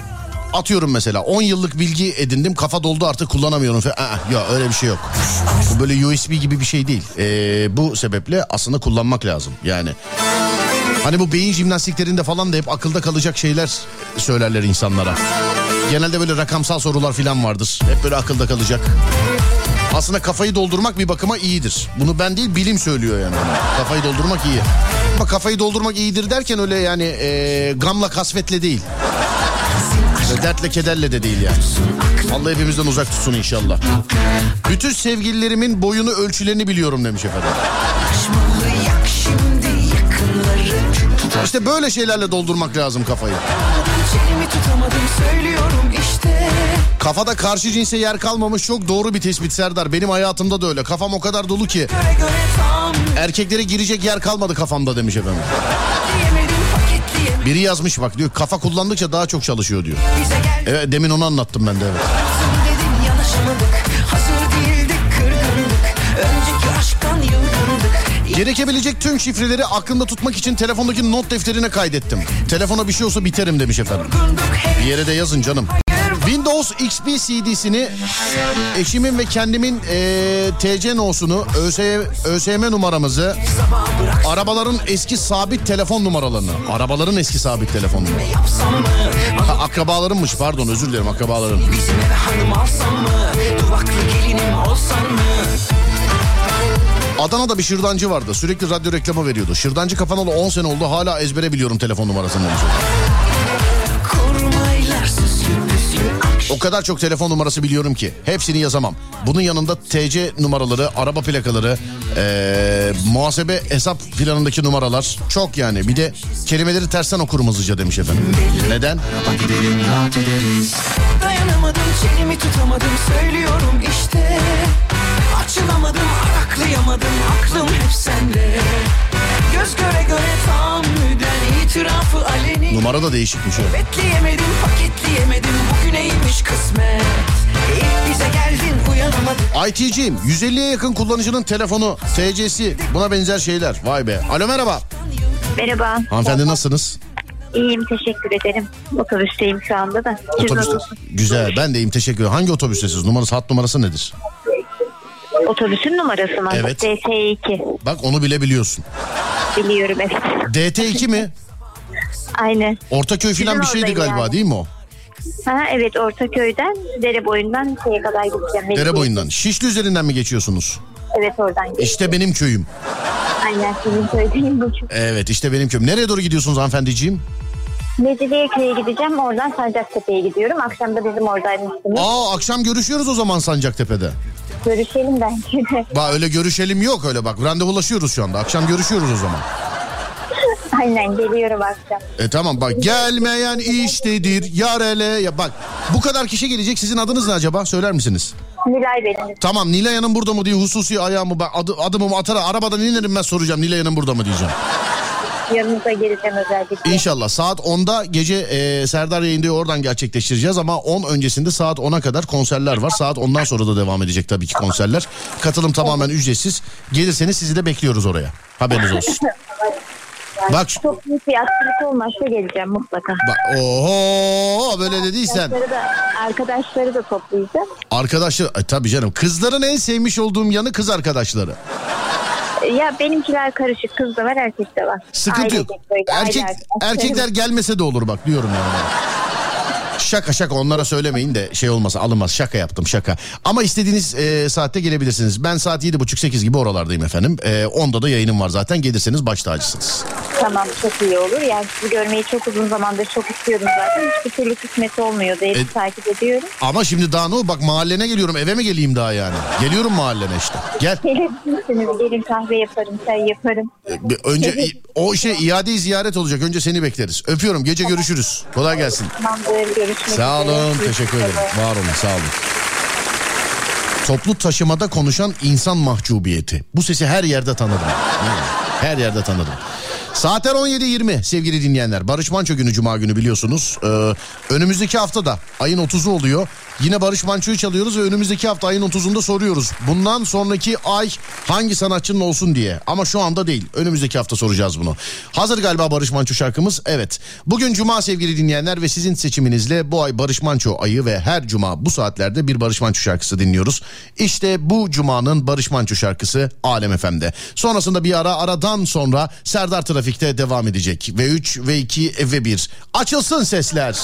Atıyorum mesela 10 yıllık bilgi edindim kafa doldu artık kullanamıyorum. Aa, ya öyle bir şey yok. Bu böyle USB gibi bir şey değil. Ee, bu sebeple aslında kullanmak lazım yani. Hani bu beyin jimnastiklerinde falan da hep akılda kalacak şeyler söylerler insanlara. Genelde böyle rakamsal sorular falan vardır. Hep böyle akılda kalacak. Aslında kafayı doldurmak bir bakıma iyidir. Bunu ben değil bilim söylüyor yani. Kafayı doldurmak iyi. Ama kafayı doldurmak iyidir derken öyle yani e, gamla kasvetle değil. Ve dertle kederle de değil yani. Allah hepimizden uzak tutsun inşallah. Bütün sevgililerimin boyunu ölçülerini biliyorum demiş efendim. İşte böyle şeylerle doldurmak lazım kafayı. Çenemi tutamadım söylüyorum işte Kafada karşı cinse yer kalmamış çok doğru bir tespit Serdar. Benim hayatımda da öyle. Kafam o kadar dolu ki Göre göre tam erkeklere girecek yer kalmadı kafamda demiş efendim. Biri yazmış bak diyor kafa kullandıkça daha çok çalışıyor diyor. Evet demin onu anlattım ben de evet. Gerekebilecek tüm şifreleri aklımda tutmak için telefondaki not defterine kaydettim. Telefona bir şey olsa biterim demiş efendim. Bir yere de yazın canım. Windows XP CD'sini eşimin ve kendimin eee TC nosunu, ÖSYM, ÖSYM numaramızı, arabaların eski sabit telefon numaralarını, arabaların eski sabit telefon numaralarını. Ha, pardon özür dilerim akrabalarım. Bizim eve hanım alsam mı Duvaklı gelinim olsam mı Adana'da bir şırdancı vardı. Sürekli radyo reklamı veriyordu. Şırdancı kafanalı 10 sene oldu. Hala ezbere biliyorum telefon numarasını. O kadar çok telefon numarası biliyorum ki. Hepsini yazamam. Bunun yanında TC numaraları, araba plakaları, eee, muhasebe hesap planındaki numaralar. Çok yani. Bir de kelimeleri tersten okurum hızlıca demiş efendim. Neden? Dayanamadım çenemi tutamadım söylüyorum işte Açılamadım araklayamadım aklım hep sende Göz göre göre tahammüden itirafı aleni Numara da değişikmiş o. Bekleyemedim paketleyemedim bugüneymiş kısmet İlk bize geldin uyanamadım IT'ciyim. 150'ye yakın kullanıcının telefonu, TC'si buna benzer şeyler. Vay be. Alo merhaba. Merhaba. Hanımefendi nasılsınız? İyiyim teşekkür ederim. Otobüsteyim şu anda da. Siz Otobüste. nasılsınız? Güzel. Ben de iyiyim. Teşekkür ederim. Hangi otobüstesiniz? Numarası, hat numarası nedir? Otobüsün numarası mı? Evet. DT2. Bak onu bile biliyorsun. Biliyorum evet. DT2 mi? Aynen. Ortaköy falan bir şeydi galiba yani. değil mi o? Ha, evet Ortaköy'den dere boyundan şeye kadar gideceğim. Dere boyundan. Şişli üzerinden mi geçiyorsunuz? Evet oradan gideceğim. İşte benim köyüm. Aynen sizin söylediğim bu. Evet işte benim köyüm. Nereye doğru gidiyorsunuz hanımefendiciğim? Mecidiyeköy'e gideceğim. Oradan Sancaktepe'ye gidiyorum. Akşam da bizim oradaymışsınız. Aa akşam görüşüyoruz o zaman Sancaktepe'de. Görüşelim belki de. Bak öyle görüşelim yok öyle bak. Randevulaşıyoruz şu anda. Akşam görüşüyoruz o zaman. Aynen geliyorum akşam. E tamam bak gelmeyen iştedir yar ele. Ya bak bu kadar kişi gelecek sizin adınız ne acaba söyler misiniz? Nilay benim. Tamam Nilay Hanım burada mı diye hususi ayağımı ben adı, adımımı atar arabadan inerim ben soracağım Nilay Hanım burada mı diyeceğim. Yanınıza geleceğim özellikle. İnşallah saat 10'da gece e, Serdar yayında oradan gerçekleştireceğiz ama 10 öncesinde saat 10'a kadar konserler var. Saat 10'dan sonra da devam edecek tabii ki konserler. Katılım tamamen ücretsiz. Gelirseniz sizi de bekliyoruz oraya. Haberiniz olsun. Bak şu- Çok büyük bir aktivite olmazsa geleceğim mutlaka. bak oho böyle dediysen Arkadaşları da, arkadaşları da toplayacağım. arkadaşlar e, tabii canım kızların en sevmiş olduğum yanı kız arkadaşları. Ya benimkiler karışık. Kız da var erkek de var. Sıkıntı yok. Ailecek böyle, Erkek aile erkekler gelmese de olur bak diyorum yani. Şaka şaka onlara söylemeyin de şey olmasa alınmaz. Şaka yaptım şaka. Ama istediğiniz e, saatte gelebilirsiniz. Ben saat 7.30-8 gibi oralardayım efendim. E, 10'da da yayınım var zaten. Gelirseniz baş tacısınız. Tamam çok iyi olur. Yani sizi görmeyi çok uzun zamandır çok istiyordum zaten. Hiçbir türlü kısmet olmuyordu. Evi E- takip ediyorum. Ama şimdi daha ne? Bak mahallene geliyorum. Eve mi geleyim daha yani? Geliyorum mahallene işte. Gel. Gelebilirsiniz. Gelin kahve yaparım, çay yaparım. E, Önce o şey iade ziyaret olacak. Önce seni bekleriz. Öpüyorum. Gece görüşürüz. Kolay gelsin. Tamamdır. Görüşürüz. Sağ üzere. olun, teşekkür ederim. Var olun, sağ olun. Toplu taşımada konuşan insan mahcubiyeti. Bu sesi her yerde tanıdım. Her yerde tanıdım. Saatler 17.20 sevgili dinleyenler. Barış Manço günü Cuma günü biliyorsunuz. Ee, önümüzdeki hafta da ayın 30'u oluyor. Yine Barış Manço'yu çalıyoruz ve önümüzdeki hafta ayın 30'unda soruyoruz. Bundan sonraki ay hangi sanatçının olsun diye. Ama şu anda değil. Önümüzdeki hafta soracağız bunu. Hazır galiba Barış Manço şarkımız. Evet. Bugün Cuma sevgili dinleyenler ve sizin seçiminizle bu ay Barış Manço ayı ve her Cuma bu saatlerde bir Barış Manço şarkısı dinliyoruz. İşte bu Cuma'nın Barış Manço şarkısı Alem FM'de. Sonrasında bir ara aradan sonra Serdar Trafik'te devam edecek. V3, V2, V1. Açılsın sesler.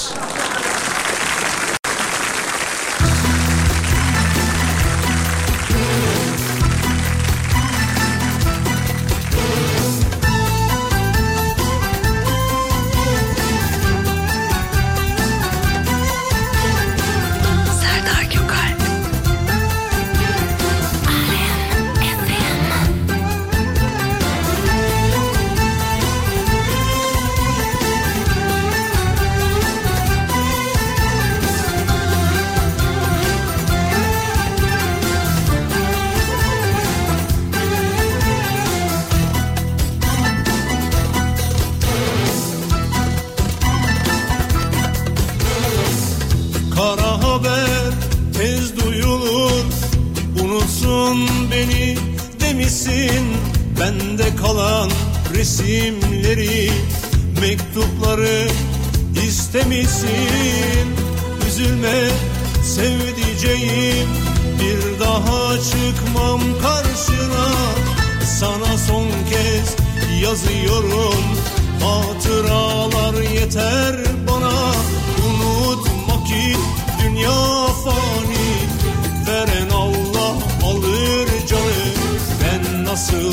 Nasıl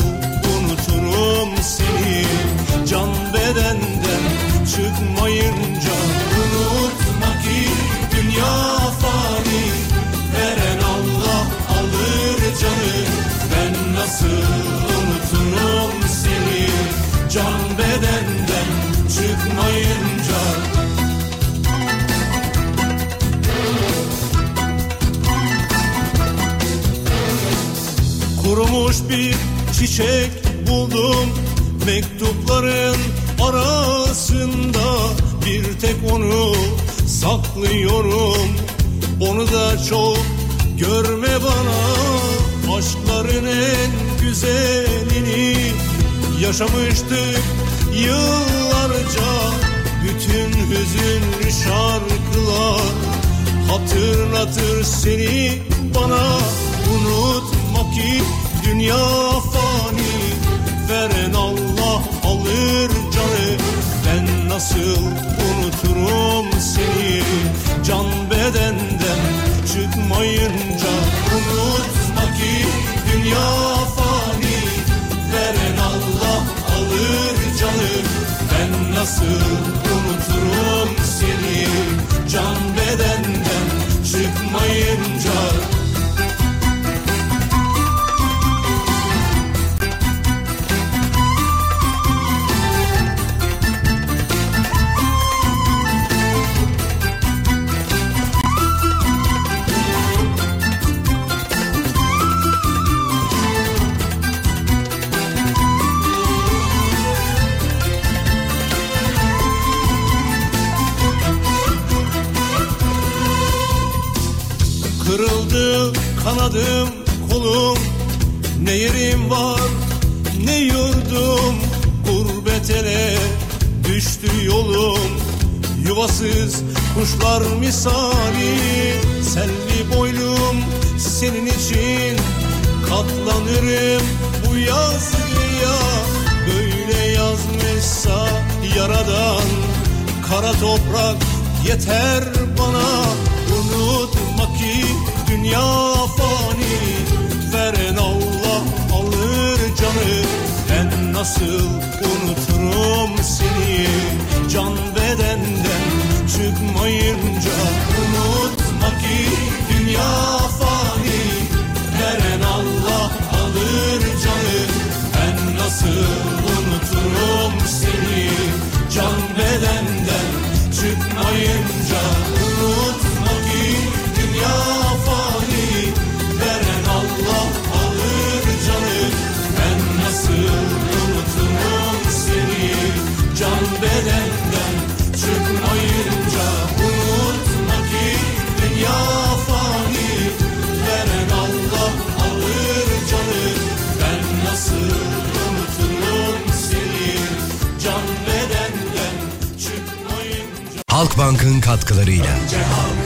unuturum seni? Can bedenden çıkmayınca çiçek buldum. Mektupların arasında Bir tek onu saklıyorum. Onu da çok görme bana. Aşkların en güzelini Yaşamıştık yıllarca. Bütün hüzünlü şarkılar Hatırlatır seni bana. Unutma ki dünya fani Veren Allah alır canı. Ben nasıl unuturum seni? Can bedenden çıkmayınca Unutma ki dünya fani Veren Allah alır canı. Ben nasıl unuturum seni? Can bedenden çıkmayınca Ne yerim var ne yurdum Gurbet ele düştü yolum. Yuvasız kuşlar misali Selvi boylum. Senin için Katlanırım bu yazıya. Böyle yazmışsa yaradan Kara toprak yeter bana. Unutma ki dünya fani alır canı Ben nasıl unuturum seni? Can bedenden çıkmayınca Unutma ki dünya bedenden çıkmayınca Halkbank'ın katkılarıyla. Önce halk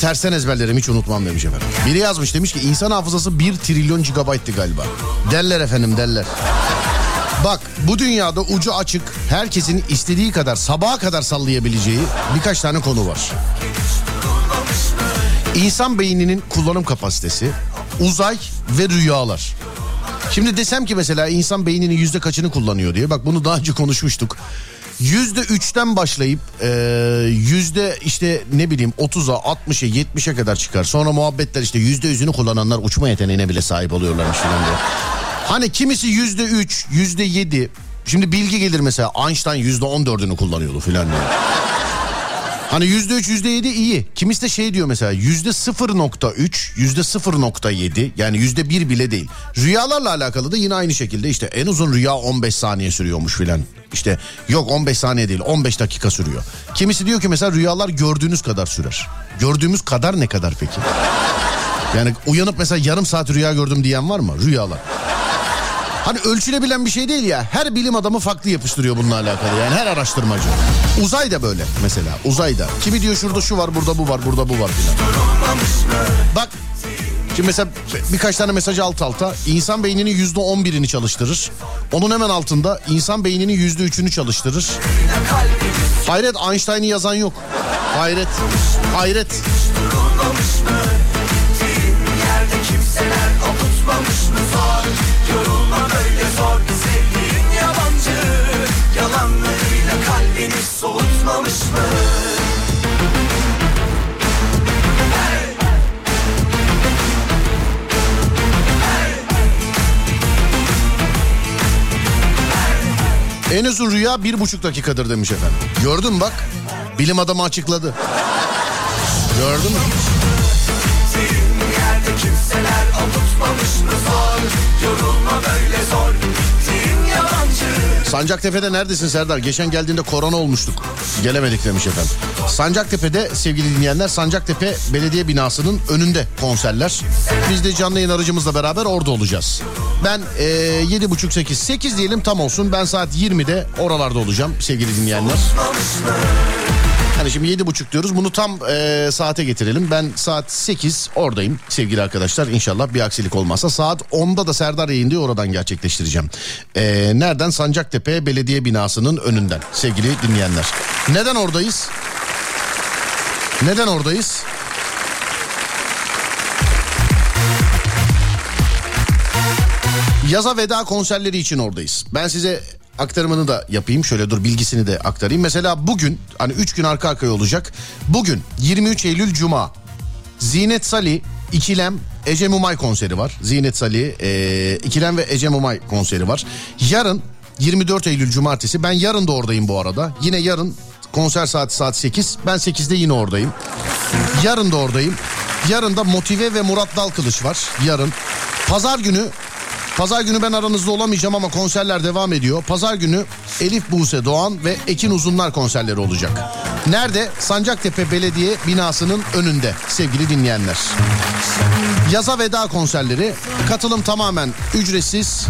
tersten ezberlerim hiç unutmam demiş efendim. Biri yazmış demiş ki insan hafızası 1 trilyon gigabayttı galiba. Derler efendim derler. Bak bu dünyada ucu açık herkesin istediği kadar sabaha kadar sallayabileceği birkaç tane konu var. İnsan beyninin kullanım kapasitesi, uzay ve rüyalar. Şimdi desem ki mesela insan beyninin yüzde kaçını kullanıyor diye. Bak bunu daha önce konuşmuştuk. Yüzde üçten başlayıp e, yüzde işte ne bileyim 30'a 60'a 70'e kadar çıkar. Sonra muhabbetler işte yüzde yüzünü kullananlar uçma yeteneğine bile sahip oluyorlarmış falan diye. Hani kimisi yüzde üç, yüzde yedi. Şimdi bilgi gelir mesela Einstein yüzde on dördünü kullanıyordu filan diye. Hani yüzde üç yüzde yedi iyi. Kimisi de şey diyor mesela yüzde sıfır nokta üç yüzde sıfır nokta yedi yani yüzde bir bile değil. Rüyalarla alakalı da yine aynı şekilde işte en uzun rüya 15 saniye sürüyormuş filan. İşte yok 15 saniye değil 15 dakika sürüyor. Kimisi diyor ki mesela rüyalar gördüğünüz kadar sürer. Gördüğümüz kadar ne kadar peki? Yani uyanıp mesela yarım saat rüya gördüm diyen var mı? Rüyalar. Hani ölçülebilen bir şey değil ya. Her bilim adamı farklı yapıştırıyor bununla alakalı. Yani her araştırmacı. Uzay da böyle mesela. Uzay da. Kimi diyor şurada şu var, burada bu var, burada bu var filan. Bak Şimdi mesela birkaç tane mesaj alt alta insan beyninin yüzde on birini çalıştırır. Onun hemen altında insan beyninin yüzde üçünü çalıştırır. Hayret Einstein'ı yazan yok. Hayret. Hayret. Soğutmamış mı En uzun rüya bir buçuk dakikadır demiş efendim. Gördün bak. Bilim adamı açıkladı. Gördün mü? Kimseler avutmamış mı zor Yorulma böyle zor Sancaktepe'de neredesin Serdar? Geçen geldiğinde korona olmuştuk. Gelemedik demiş efendim. Sancaktepe'de sevgili dinleyenler Sancaktepe Belediye Binası'nın önünde konserler. Biz de canlı yayın aracımızla beraber orada olacağız. Ben e, yedi buçuk sekiz sekiz diyelim tam olsun. Ben saat 20'de oralarda olacağım sevgili dinleyenler. Hani şimdi yedi buçuk diyoruz bunu tam e, saate getirelim. Ben saat 8 oradayım sevgili arkadaşlar. İnşallah bir aksilik olmazsa saat 10'da da Serdar yayın diye oradan gerçekleştireceğim. E, nereden? Sancaktepe Belediye Binası'nın önünden sevgili dinleyenler. Neden oradayız? Neden oradayız? Yaza veda konserleri için oradayız. Ben size aktarımını da yapayım. Şöyle dur bilgisini de aktarayım. Mesela bugün hani 3 gün arka arkaya olacak. Bugün 23 Eylül Cuma. Zinet Salih, İkilem, Ece Mumay konseri var. Zinet Salih, e, İkilem ve Ece Mumay konseri var. Yarın 24 Eylül Cumartesi. Ben yarın da oradayım bu arada. Yine yarın konser saati saat 8. Ben 8'de yine oradayım. Yarın da oradayım. Yarın da Motive ve Murat Dalkılıç var. Yarın. Pazar günü Pazar günü ben aranızda olamayacağım ama konserler devam ediyor. Pazar günü Elif Buse Doğan ve Ekin Uzunlar konserleri olacak. Nerede? Sancaktepe Belediye binasının önünde sevgili dinleyenler. Yaza veda konserleri. Katılım tamamen ücretsiz.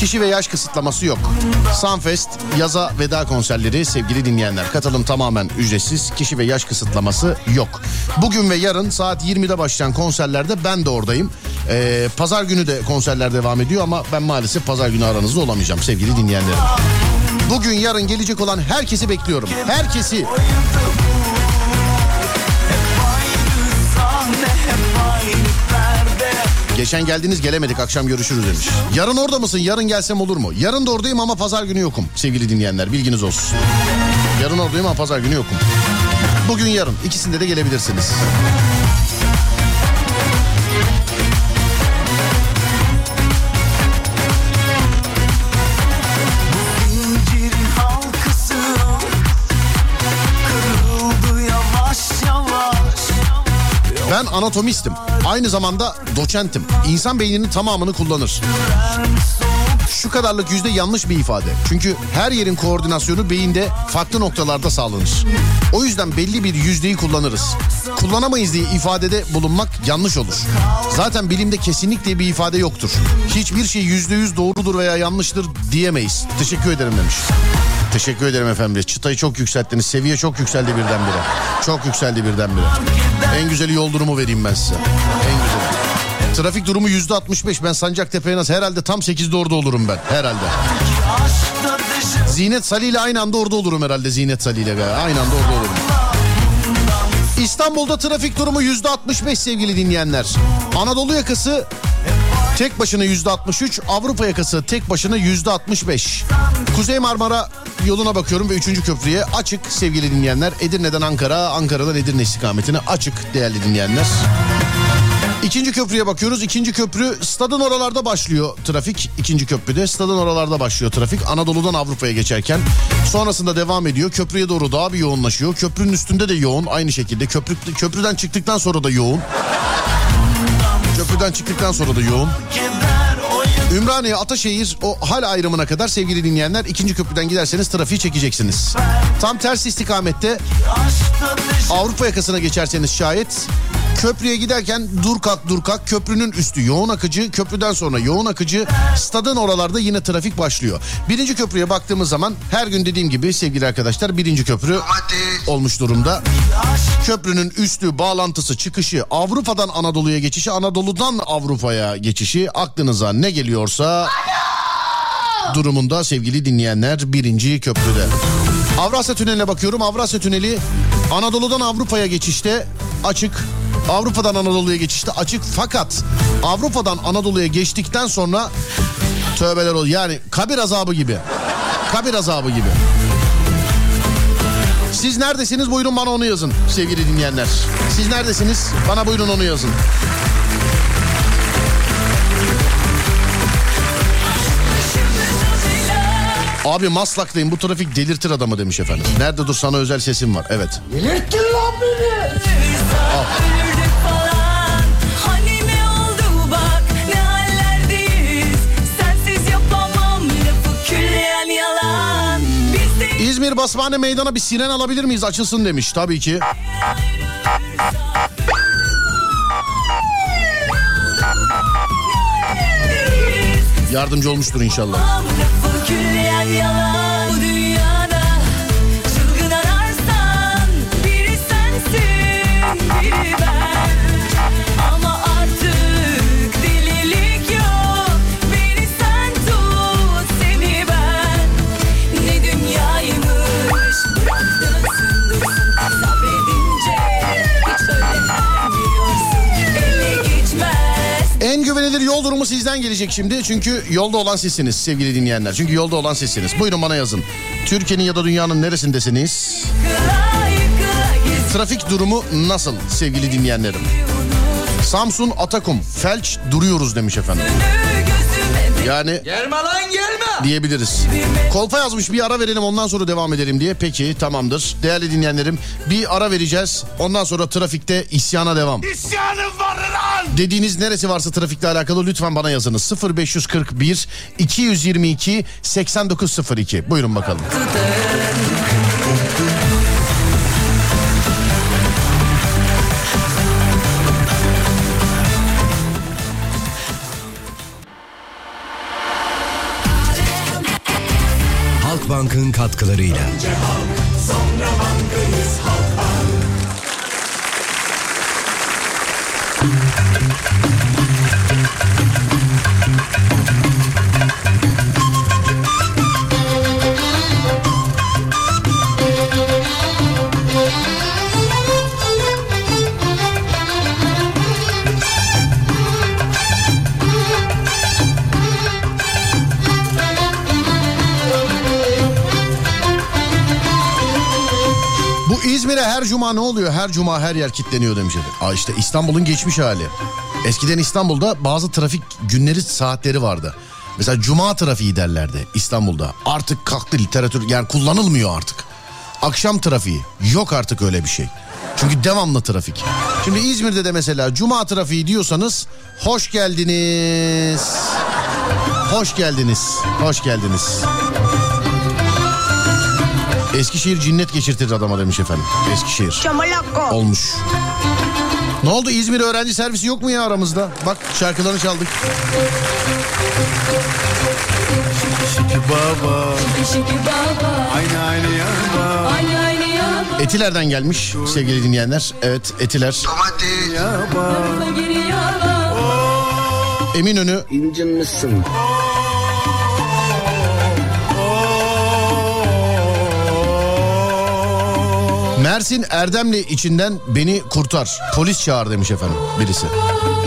Kişi ve yaş kısıtlaması yok. Sunfest yaza veda konserleri sevgili dinleyenler. Katılım tamamen ücretsiz. Kişi ve yaş kısıtlaması yok. Bugün ve yarın saat 20'de başlayan konserlerde ben de oradayım. Ee, pazar günü de konserler devam ediyor ama ben maalesef pazar günü aranızda olamayacağım sevgili dinleyenlerim. Bugün yarın gelecek olan herkesi bekliyorum. Herkesi. Geçen geldiniz gelemedik akşam görüşürüz demiş. Yarın orada mısın? Yarın gelsem olur mu? Yarın da oradayım ama pazar günü yokum sevgili dinleyenler bilginiz olsun. Yarın oradayım ama pazar günü yokum. Bugün yarın ikisinde de gelebilirsiniz. Ben anatomistim. Aynı zamanda doçentim. İnsan beyninin tamamını kullanır. Şu kadarlık yüzde yanlış bir ifade. Çünkü her yerin koordinasyonu beyinde farklı noktalarda sağlanır. O yüzden belli bir yüzdeyi kullanırız. Kullanamayız diye ifadede bulunmak yanlış olur. Zaten bilimde kesinlikle bir ifade yoktur. Hiçbir şey yüzde yüz doğrudur veya yanlıştır diyemeyiz. Teşekkür ederim demiş. Teşekkür ederim efendim. Çıtayı çok yükselttiniz. Seviye çok yükseldi birdenbire. Çok yükseldi birdenbire. En güzeli yol durumu vereyim ben size. En güzeli. Trafik durumu yüzde 65. Ben Sancaktepe'ye nasıl? Herhalde tam 8'de orada olurum ben. Herhalde. Zinet Salih ile aynı anda orada olurum herhalde Zinet Salih ile. Aynı anda orada olurum. İstanbul'da trafik durumu yüzde 65 sevgili dinleyenler. Anadolu yakası tek başına yüzde 63, Avrupa yakası tek başına yüzde 65. Kuzey Marmara yoluna bakıyorum ve 3. köprüye açık sevgili dinleyenler. Edirne'den Ankara, Ankara'dan Edirne istikametine açık değerli dinleyenler. İkinci köprüye bakıyoruz. İkinci köprü stadın oralarda başlıyor trafik. İkinci köprüde stadın oralarda başlıyor trafik. Anadolu'dan Avrupa'ya geçerken sonrasında devam ediyor. Köprüye doğru daha bir yoğunlaşıyor. Köprünün üstünde de yoğun aynı şekilde. Köprü, köprüden çıktıktan sonra da yoğun. Köprüden çıktıktan sonra da yoğun. Ümraniye, Ataşehir o hal ayrımına kadar sevgili dinleyenler ikinci köprüden giderseniz trafiği çekeceksiniz. Tam ters istikamette Avrupa yakasına geçerseniz şayet köprüye giderken dur kalk dur kalk köprünün üstü yoğun akıcı köprüden sonra yoğun akıcı stadın oralarda yine trafik başlıyor. Birinci köprüye baktığımız zaman her gün dediğim gibi sevgili arkadaşlar birinci köprü olmuş durumda. Köprünün üstü bağlantısı çıkışı Avrupa'dan Anadolu'ya geçişi Anadolu'dan Avrupa'ya geçişi aklınıza ne geliyorsa durumunda sevgili dinleyenler birinci köprüde. Avrasya Tüneli'ne bakıyorum. Avrasya Tüneli Anadolu'dan Avrupa'ya geçişte açık. Avrupa'dan Anadolu'ya geçişte açık fakat Avrupa'dan Anadolu'ya geçtikten sonra tövbeler ol yani kabir azabı gibi. Kabir azabı gibi. Siz neredesiniz buyurun bana onu yazın sevgili dinleyenler. Siz neredesiniz bana buyurun onu yazın. Abi Maslak'tayım bu trafik delirtir adamı demiş efendim. Nerede dur sana özel sesim var. Evet. Ölürdük falan İzmir Basmane Meydan'a bir siren alabilir miyiz? Açılsın demiş tabii ki. Yardımcı olmuştur inşallah. Güvenilir yol durumu sizden gelecek şimdi. Çünkü yolda olan sizsiniz sevgili dinleyenler. Çünkü yolda olan sizsiniz. Buyurun bana yazın. Türkiye'nin ya da dünyanın neresindesiniz? Trafik durumu nasıl sevgili dinleyenlerim? Samsun Atakum felç duruyoruz demiş efendim. Yani Gelme lan gelme diyebiliriz. Kolpa yazmış bir ara verelim ondan sonra devam edelim diye. Peki tamamdır. Değerli dinleyenlerim bir ara vereceğiz. Ondan sonra trafikte isyana devam. İsyanım var Dediğiniz neresi varsa trafikle alakalı lütfen bana yazınız. 0541 222 8902. Buyurun bakalım. Halkbank'ın katkılarıyla. Önce halk, sonra... Mm-hmm. Her cuma ne oluyor? Her cuma her yer kilitleniyor demiş efendim. Aa işte İstanbul'un geçmiş hali. Eskiden İstanbul'da bazı trafik günleri saatleri vardı. Mesela cuma trafiği derlerdi İstanbul'da. Artık kalktı literatür yani kullanılmıyor artık. Akşam trafiği yok artık öyle bir şey. Çünkü devamlı trafik. Şimdi İzmir'de de mesela cuma trafiği diyorsanız hoş geldiniz. Hoş geldiniz. Hoş geldiniz. Eskişehir cinnet geçirtir adama demiş efendim. Eskişehir. Olmuş. Ne oldu İzmir öğrenci servisi yok mu ya aramızda? Bak şarkılarını çaldık. Şiki baba Şiki baba Aynı aynı yaba Aynı aynı yaba Etiler'den gelmiş sevgili dinleyenler. Evet Etiler. Geri yaba Eminönü İncinmişsin. Mersin Erdemli içinden beni kurtar. Polis çağır demiş efendim birisi.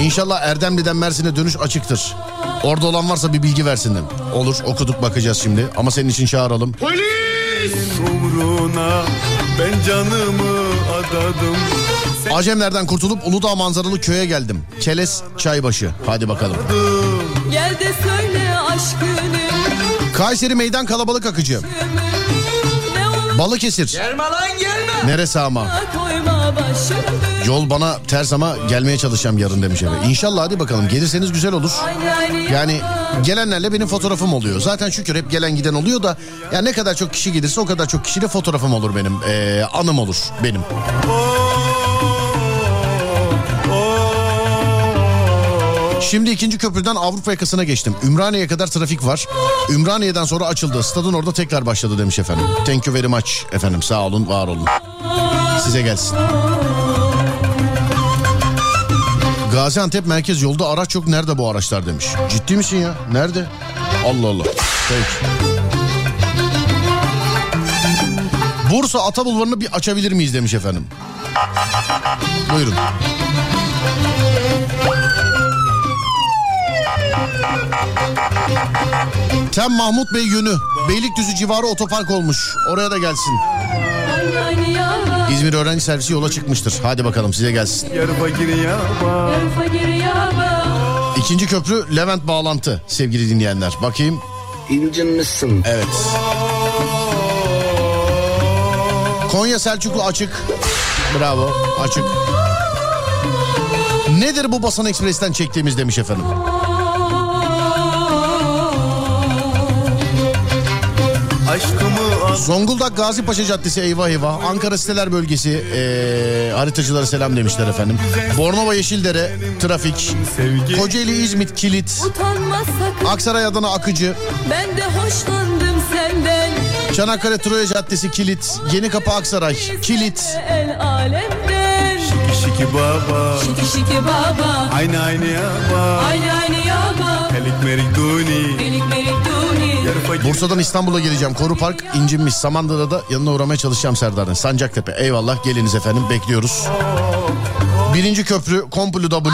İnşallah Erdemli'den Mersin'e dönüş açıktır. Orada olan varsa bir bilgi versin dedim. Olur okuduk bakacağız şimdi ama senin için çağıralım. Umruna ben canımı adadım Acemlerden kurtulup Uludağ manzaralı köye geldim. Keles Çaybaşı. Hadi bakalım. Gel de söyle aşkını Kayseri meydan kalabalık akıcı. Balıkesir. Gelme lan gelme Neresi ama? Yol bana ters ama gelmeye çalışacağım yarın demiş eve. İnşallah hadi bakalım gelirseniz güzel olur. Yani gelenlerle benim fotoğrafım oluyor. Zaten şükür hep gelen giden oluyor da ya ne kadar çok kişi gelirse o kadar çok kişiyle fotoğrafım olur benim. Ee, anım olur benim. Şimdi ikinci köprüden Avrupa yakasına geçtim. Ümraniye'ye kadar trafik var. Ümraniye'den sonra açıldı. Stadın orada tekrar başladı demiş efendim. Thank you very much efendim. Sağ olun, var olun. Size gelsin. Gaziantep merkez yolda araç yok. Nerede bu araçlar demiş. Ciddi misin ya? Nerede? Allah Allah. Peki. Bursa Ata Bulvarı'nı bir açabilir miyiz demiş efendim. Buyurun. Tem Mahmut Bey yönü. Beylikdüzü civarı otopark olmuş. Oraya da gelsin. İzmir öğrenci servisi yola çıkmıştır. Hadi bakalım size gelsin. Yarı fakir yaba Fakir yaba İkinci köprü Levent bağlantı sevgili dinleyenler. Bakayım. İncinmişsin. Evet. Konya Selçuklu açık. Bravo açık. Nedir bu basın ekspresten çektiğimiz demiş efendim. Aşkımı al Zonguldak Gazi Paşa Caddesi eyvah eyvah. Ankara Siteler Bölgesi ee, haritacılara selam demişler efendim. Bornova Yeşildere trafik. sevgi Kocaeli İzmit Kilit. Aksaray Adana Akıcı. Ben de hoşlandım senden Çanakkale Troya Caddesi Kilit. Yeni Kapı Aksaray Kilit. El alemden Şiki şiki baba Şiki şiki baba Aynı aynı yaba Aynı aynı yaba Helik merik duni Yarı fakir Bursa'dan İstanbul'a geleceğim. Koru Park incinmiş. Samandıra'da da yanına uğramaya çalışacağım Serdar'ın. Sancaktepe. Eyvallah geliniz efendim bekliyoruz. Birinci köprü Komplu W.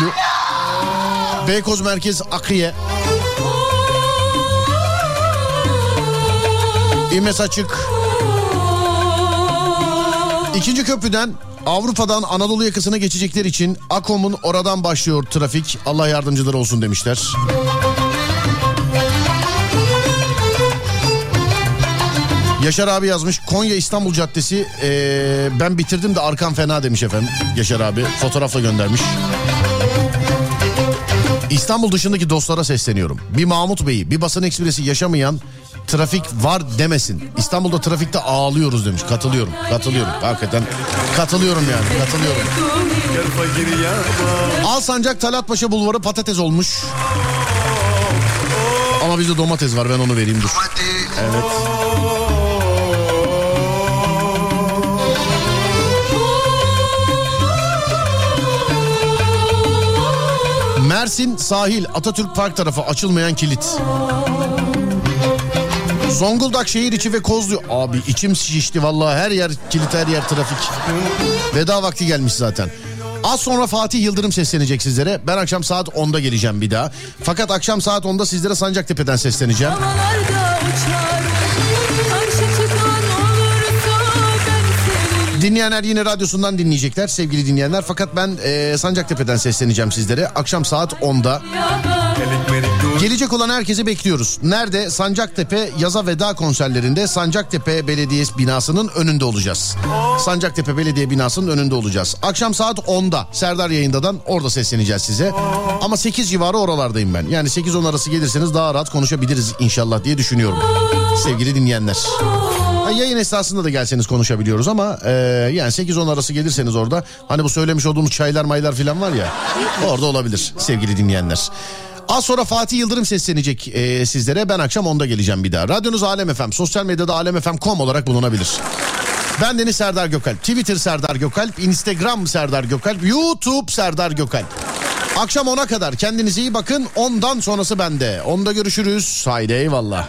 Beykoz Merkez Akıye. İmes açık. İkinci köprüden Avrupa'dan Anadolu yakasına geçecekler için Akom'un oradan başlıyor trafik. Allah yardımcıları olsun demişler. Yaşar abi yazmış Konya İstanbul Caddesi ee, ben bitirdim de arkam fena demiş efendim Yaşar abi fotoğrafla göndermiş. İstanbul dışındaki dostlara sesleniyorum. Bir Mahmut Bey'i bir basın ekspresi yaşamayan trafik var demesin. İstanbul'da trafikte ağlıyoruz demiş. Katılıyorum. Katılıyorum. Hakikaten katılıyorum yani. Katılıyorum. Alsancak Talatpaşa Bulvarı patates olmuş. Ama bizde domates var ben onu vereyim dur. Evet. Mersin sahil Atatürk Park tarafı açılmayan kilit. Zonguldak şehir içi ve Kozlu. Abi içim şişti vallahi her yer kilit her yer trafik. Veda vakti gelmiş zaten. Az sonra Fatih Yıldırım seslenecek sizlere. Ben akşam saat 10'da geleceğim bir daha. Fakat akşam saat 10'da sizlere Sancaktepe'den sesleneceğim. Uçar Dinleyenler yine radyosundan dinleyecekler sevgili dinleyenler. Fakat ben e, Sancaktepe'den sesleneceğim sizlere. Akşam saat 10'da. Gelecek olan herkesi bekliyoruz. Nerede? Sancaktepe yaza veda konserlerinde Sancaktepe Belediyesi binasının önünde olacağız. Sancaktepe Belediye binasının önünde olacağız. Akşam saat 10'da Serdar yayındadan orada sesleneceğiz size. Ama 8 civarı oralardayım ben. Yani 8-10 arası gelirseniz daha rahat konuşabiliriz inşallah diye düşünüyorum. Sevgili dinleyenler. Ha, yayın esnasında da gelseniz konuşabiliyoruz ama e, yani 8-10 arası gelirseniz orada hani bu söylemiş olduğumuz çaylar maylar falan var ya orada olabilir sevgili dinleyenler. Az sonra Fatih Yıldırım seslenecek e, sizlere. Ben akşam 10'da geleceğim bir daha. Radyonuz Alem FM. Sosyal medyada alemfm.com olarak bulunabilir. Ben Deniz Serdar Gökalp. Twitter Serdar Gökalp. Instagram Serdar Gökalp. YouTube Serdar Gökalp. Akşam 10'a kadar kendinize iyi bakın. Ondan sonrası bende. Onda görüşürüz. Haydi eyvallah.